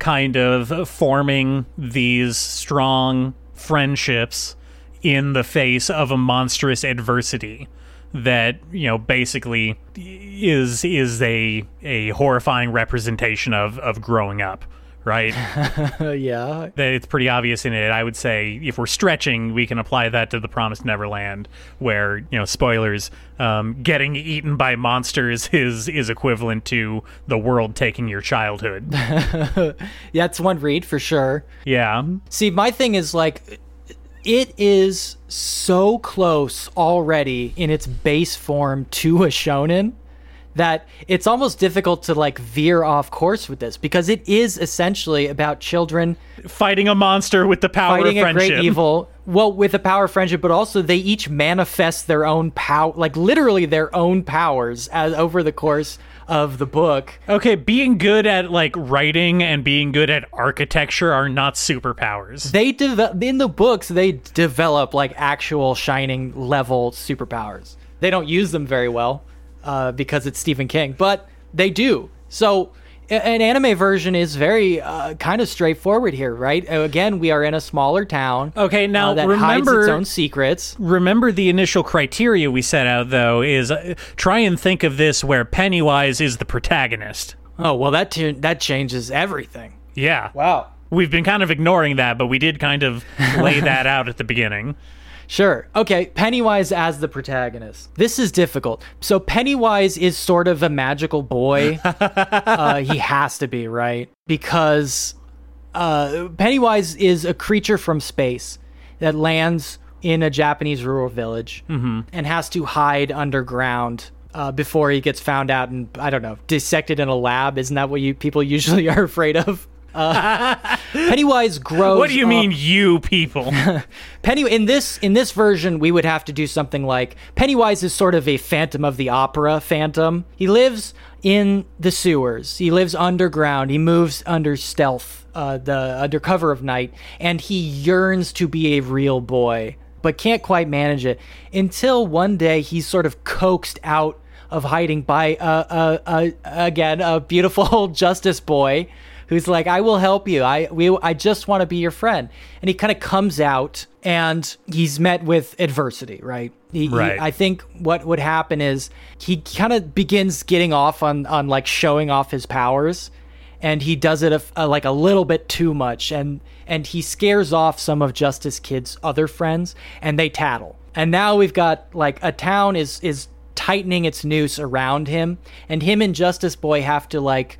kind of forming these strong friendships in the face of a monstrous adversity that you know basically is is a a horrifying representation of of growing up right (laughs) yeah. that it's pretty obvious in it. I would say if we're stretching, we can apply that to the Promised Neverland, where you know, spoilers, um, getting eaten by monsters (laughs) is is equivalent to the world taking your childhood. (laughs) Yeah, that's one read for sure. yeah, See, my thing is like it is so close already in its base form to a shonen that it's almost difficult to like veer off course with this because it is essentially about children fighting a monster with the power fighting of a friendship. great evil well with the power of friendship but also they each manifest their own power like literally their own powers as over the course of the book Okay, being good at like writing and being good at architecture are not superpowers. they develop in the books they develop like actual shining level superpowers they don't use them very well uh, because it's stephen king but they do so an anime version is very uh, kind of straightforward here right Uh, again we are in a smaller town Okay, now uh, that hides remember- its own secrets Remember the initial criteria we set out though is uh, try and think of this where Pennywise is the protagonist. oh well that tu- that changes everything Yeah. wow We've been kind of ignoring that, but we did kind of lay (laughs) that out at the beginning. Sure. Okay, Pennywise as the protagonist. This is difficult. So Pennywise is sort of a magical boy. (laughs) uh, he has to be, right? Because uh, Pennywise is a creature from space that lands in a Japanese rural village and has to hide underground. Uh, before he gets found out and I don't know dissected in a lab, isn't that what you people usually (laughs) are afraid of? Uh, (laughs) Pennywise grows. What do you up- mean, you people? (laughs) Penny in this in this version, we would have to do something like Pennywise is sort of a Phantom of the Opera phantom. He lives in the sewers. He lives underground. He moves under stealth, uh, the under cover of night, and he yearns to be a real boy, but can't quite manage it until one day he's sort of coaxed out of hiding by uh, uh, uh, again a beautiful (laughs) justice boy who's like, "I will help you. I we I just want to be your friend." And he kind of comes out and he's met with adversity, right? He, he- Right. I think what would happen is he kind of begins getting off on on like showing off his powers, and he does it a, a- like a little bit too much, and and he scares off some of Justice Kid's other friends, and they tattle. And now we've got like a town is is tightening its noose around him, and him and Justice Boy have to like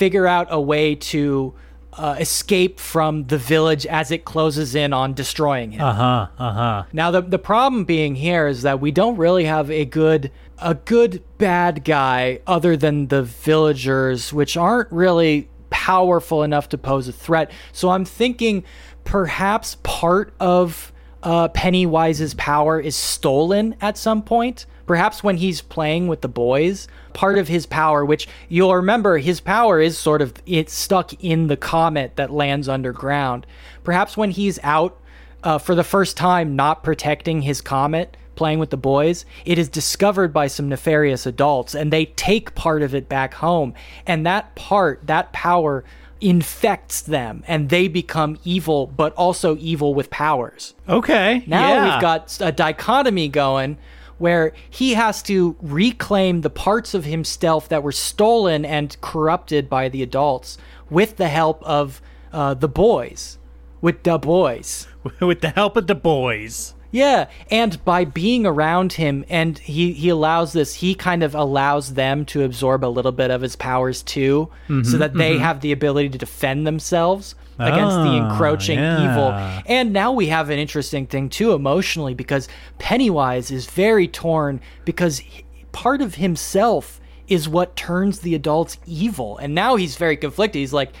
figure out a way to uh, escape from the village as it closes in on destroying him. uh huh. Uh huh. Now the the problem being here is that we don't really have a good a good bad guy other than the villagers, which aren't really powerful enough to pose a threat. So I'm thinking perhaps part of uh, Pennywise's power is stolen at some point. Perhaps when he's playing with the boys, part of his power, which you'll remember, his power is sort of it's stuck in the comet that lands underground. Perhaps when he's out uh, for the first time not protecting his comet, playing with the boys, it is discovered by some nefarious adults and they take part of it back home. And that part, that power, infects them and they become evil, but also evil with powers. Okay. Now yeah. we've got a dichotomy going where he has to reclaim the parts of himself that were stolen and corrupted by the adults with the help of uh, the boys, with the boys. (laughs) with the help of the boys. Yeah, and by being around him, and he he allows this, he kind of allows them to absorb a little bit of his powers too, so that they have the ability to defend themselves against the Ah, encroaching yeah. evil. And now we have an interesting thing too emotionally because Pennywise is very torn because he- part of himself is what turns the adults evil, and now he's very conflicted. He's like.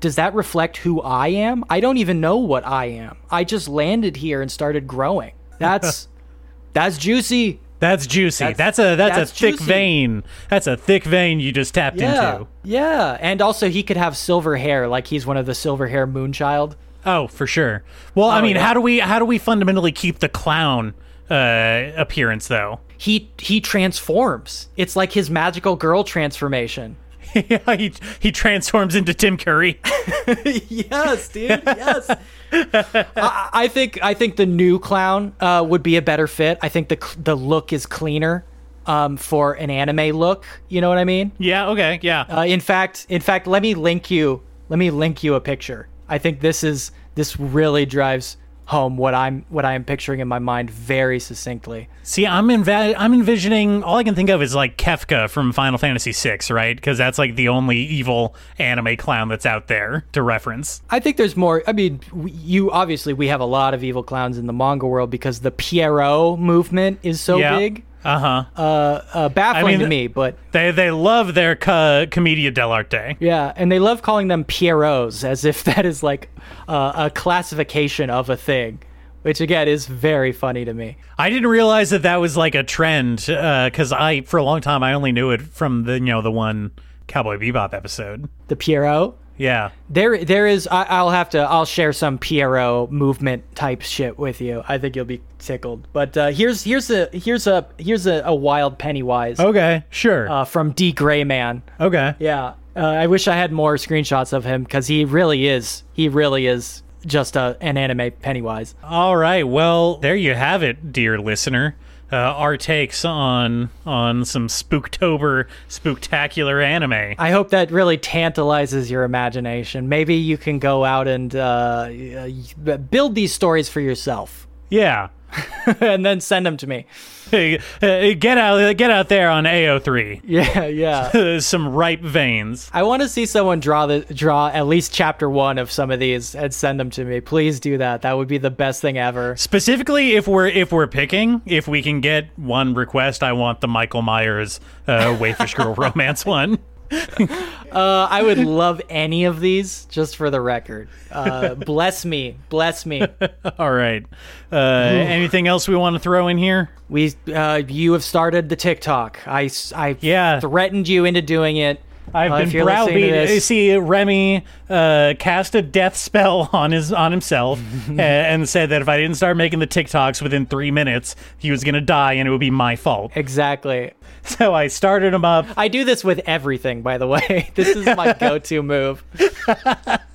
Does that reflect who I am? I don't even know what I am. I just landed here and started growing. That's (laughs) that's juicy. That's juicy. That's- That's, a that's, that's a thick juicy. vein. That's a thick vein you just tapped Yeah. into. Yeah. And also he could have silver hair, like he's one of the silver hair moonchild. Oh, for sure. Well, I Oh, mean, yeah. how do we how do we fundamentally keep the clown uh, appearance though? He he transforms. It's like his magical girl transformation. Yeah, (laughs) he he transforms into Tim Curry. (laughs) yes, dude. Yes. I, I think I think the new clown uh, would be a better fit. I think the the look is cleaner um, for an anime look. You know what I mean? yeah. Okay. Yeah. Uh, in fact, in fact, let me link you. Let me link you a picture. I think this is this really drives home what I'm what I am picturing in my mind very succinctly. See, I'm enva- I'm envisioning. All I can think of is like Kefka from Final Fantasy VI, right? Because that's like the only evil anime clown that's out there to reference. I think there's more. I mean, you obviously we have a lot of evil clowns in the manga world because the Pierrot movement is so yeah. big. Uh huh. Uh, uh, baffling mean, to me, but They they love their co- commedia dell'arte. yeah, and they love calling them Pierrots as if (laughs) that is like uh, a classification of a thing, which again is very funny to me. I didn't realize that that was like a trend because I for a long time I only knew it from the you know the one Cowboy Bebop episode. The Pierrot. Yeah. There, there is. I, I'll have to. I'll share some Pierrot movement type shit with you. I think you'll be tickled. But uh, here's here's a here's a here's a, a wild Pennywise Okay. Sure. uh, from D Gray Man. okay. Yeah, uh, I wish I had more screenshots of him because he really is. He really is just a, an anime Pennywise. All right. Well, there you have it, dear listener. Uh, our takes on on some spooktober spooktacular anime. I hope that really tantalizes your imagination. Maybe you can go out and uh, uh, build these stories for yourself, Yeah. (laughs) and then send them to me. Get out get out there on AO3. Yeah, yeah. (laughs) Some ripe veins. I want to see someone draw the draw at least chapter one of some of these and send them to me. Please do that. That would be the best thing ever. Specifically, if we're if we're picking, if we can get one request, I want the Michael Myers uh, Wayfish Girl (laughs) romance one. Uh, I would love any of these, just for the record. Uh, bless me, bless me. (laughs) All right. Uh, anything else we want to throw in here? We, uh, you have started the TikTok. I, I Yeah. threatened you into doing it. I've been browbeat. See, Remy uh, cast a death spell on his on himself (laughs) and, and said that if I didn't start making the TikToks within three minutes, he was gonna die, and it would be my fault. Exactly. (laughs) So I started him up. I do this with everything, by the way. (laughs) This is my go-to move.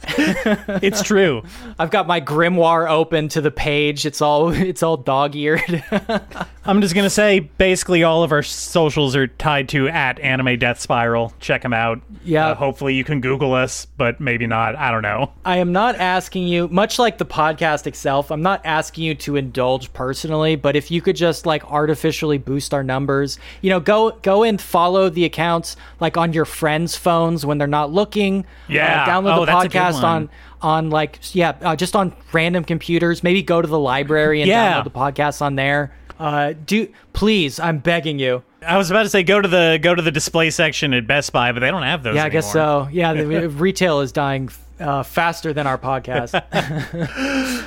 It's true. I've got my grimoire open to the page. It's all it's all dog-eared. I'm just gonna say, basically, all of our socials are tied to at Anime Death Spiral. Check them out. Yeah. Uh, hopefully, you can Google us, but maybe not. I don't know. I am not asking you, much like the podcast itself, I'm not asking you to indulge personally, but if you could just like artificially boost our numbers, you know, go go and follow the accounts like on your friends' phones when they're not looking. Yeah. Uh, download Oh, the that's a good podcast on on like yeah, uh, just on random computers. Maybe go to the library and Yeah. download the podcast on there. Uh, do please, I'm begging you. I was about to say go to the go to the display section at Best Buy, but they don't have those. Yeah, I guess anymore. so. Yeah, the, (laughs) retail is dying uh, faster than our podcast.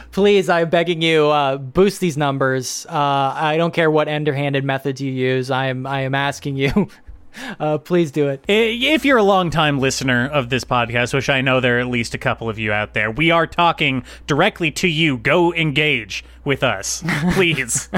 (laughs) Please, I'm begging you, uh, boost these numbers. Uh, I don't care what underhanded methods you use. I am I am asking you. (laughs) Uh, please do it. If you're a longtime listener of this podcast, which I know there are at least a couple of you out there, we are talking directly to you. Go engage with us, please.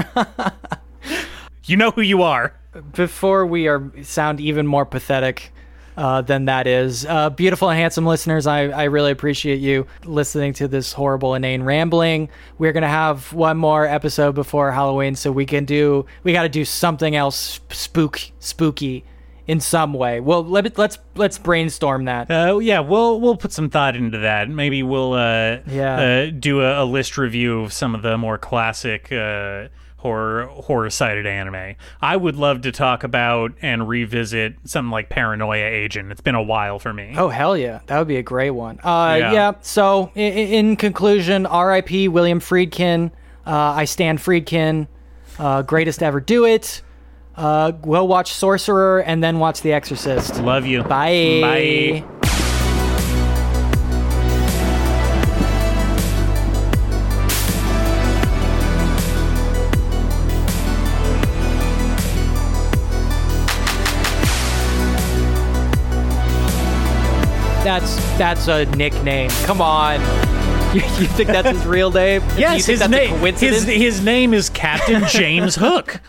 (laughs) you know who you are. Before we are sound even more pathetic uh, than that is, uh, beautiful and handsome listeners, I, I really appreciate you listening to this horrible inane rambling. We're gonna have one more episode before Halloween, so we can do we got to do something else spook spooky in some way. Well, let, let's let's brainstorm that. Uh, yeah, we'll we'll put some thought into that. Maybe we'll uh, Yeah. uh, do a, a list review of some of the more classic uh, horror horror sided anime. I would love to talk about and revisit something like Paranoia Agent. It's been a while for me. Oh hell yeah, that would be a great one. Uh, Yeah. yeah. So in, in conclusion, R.I.P. William Friedkin. Uh, I stand Friedkin. Uh, greatest ever do it. Uh, we'll watch Sorcerer and then watch The Exorcist. Love you. Bye. Bye. That's that's a nickname. Come on. (laughs) You, you think that's his real name? Yes, his name. His his name is Captain James (laughs) Hook.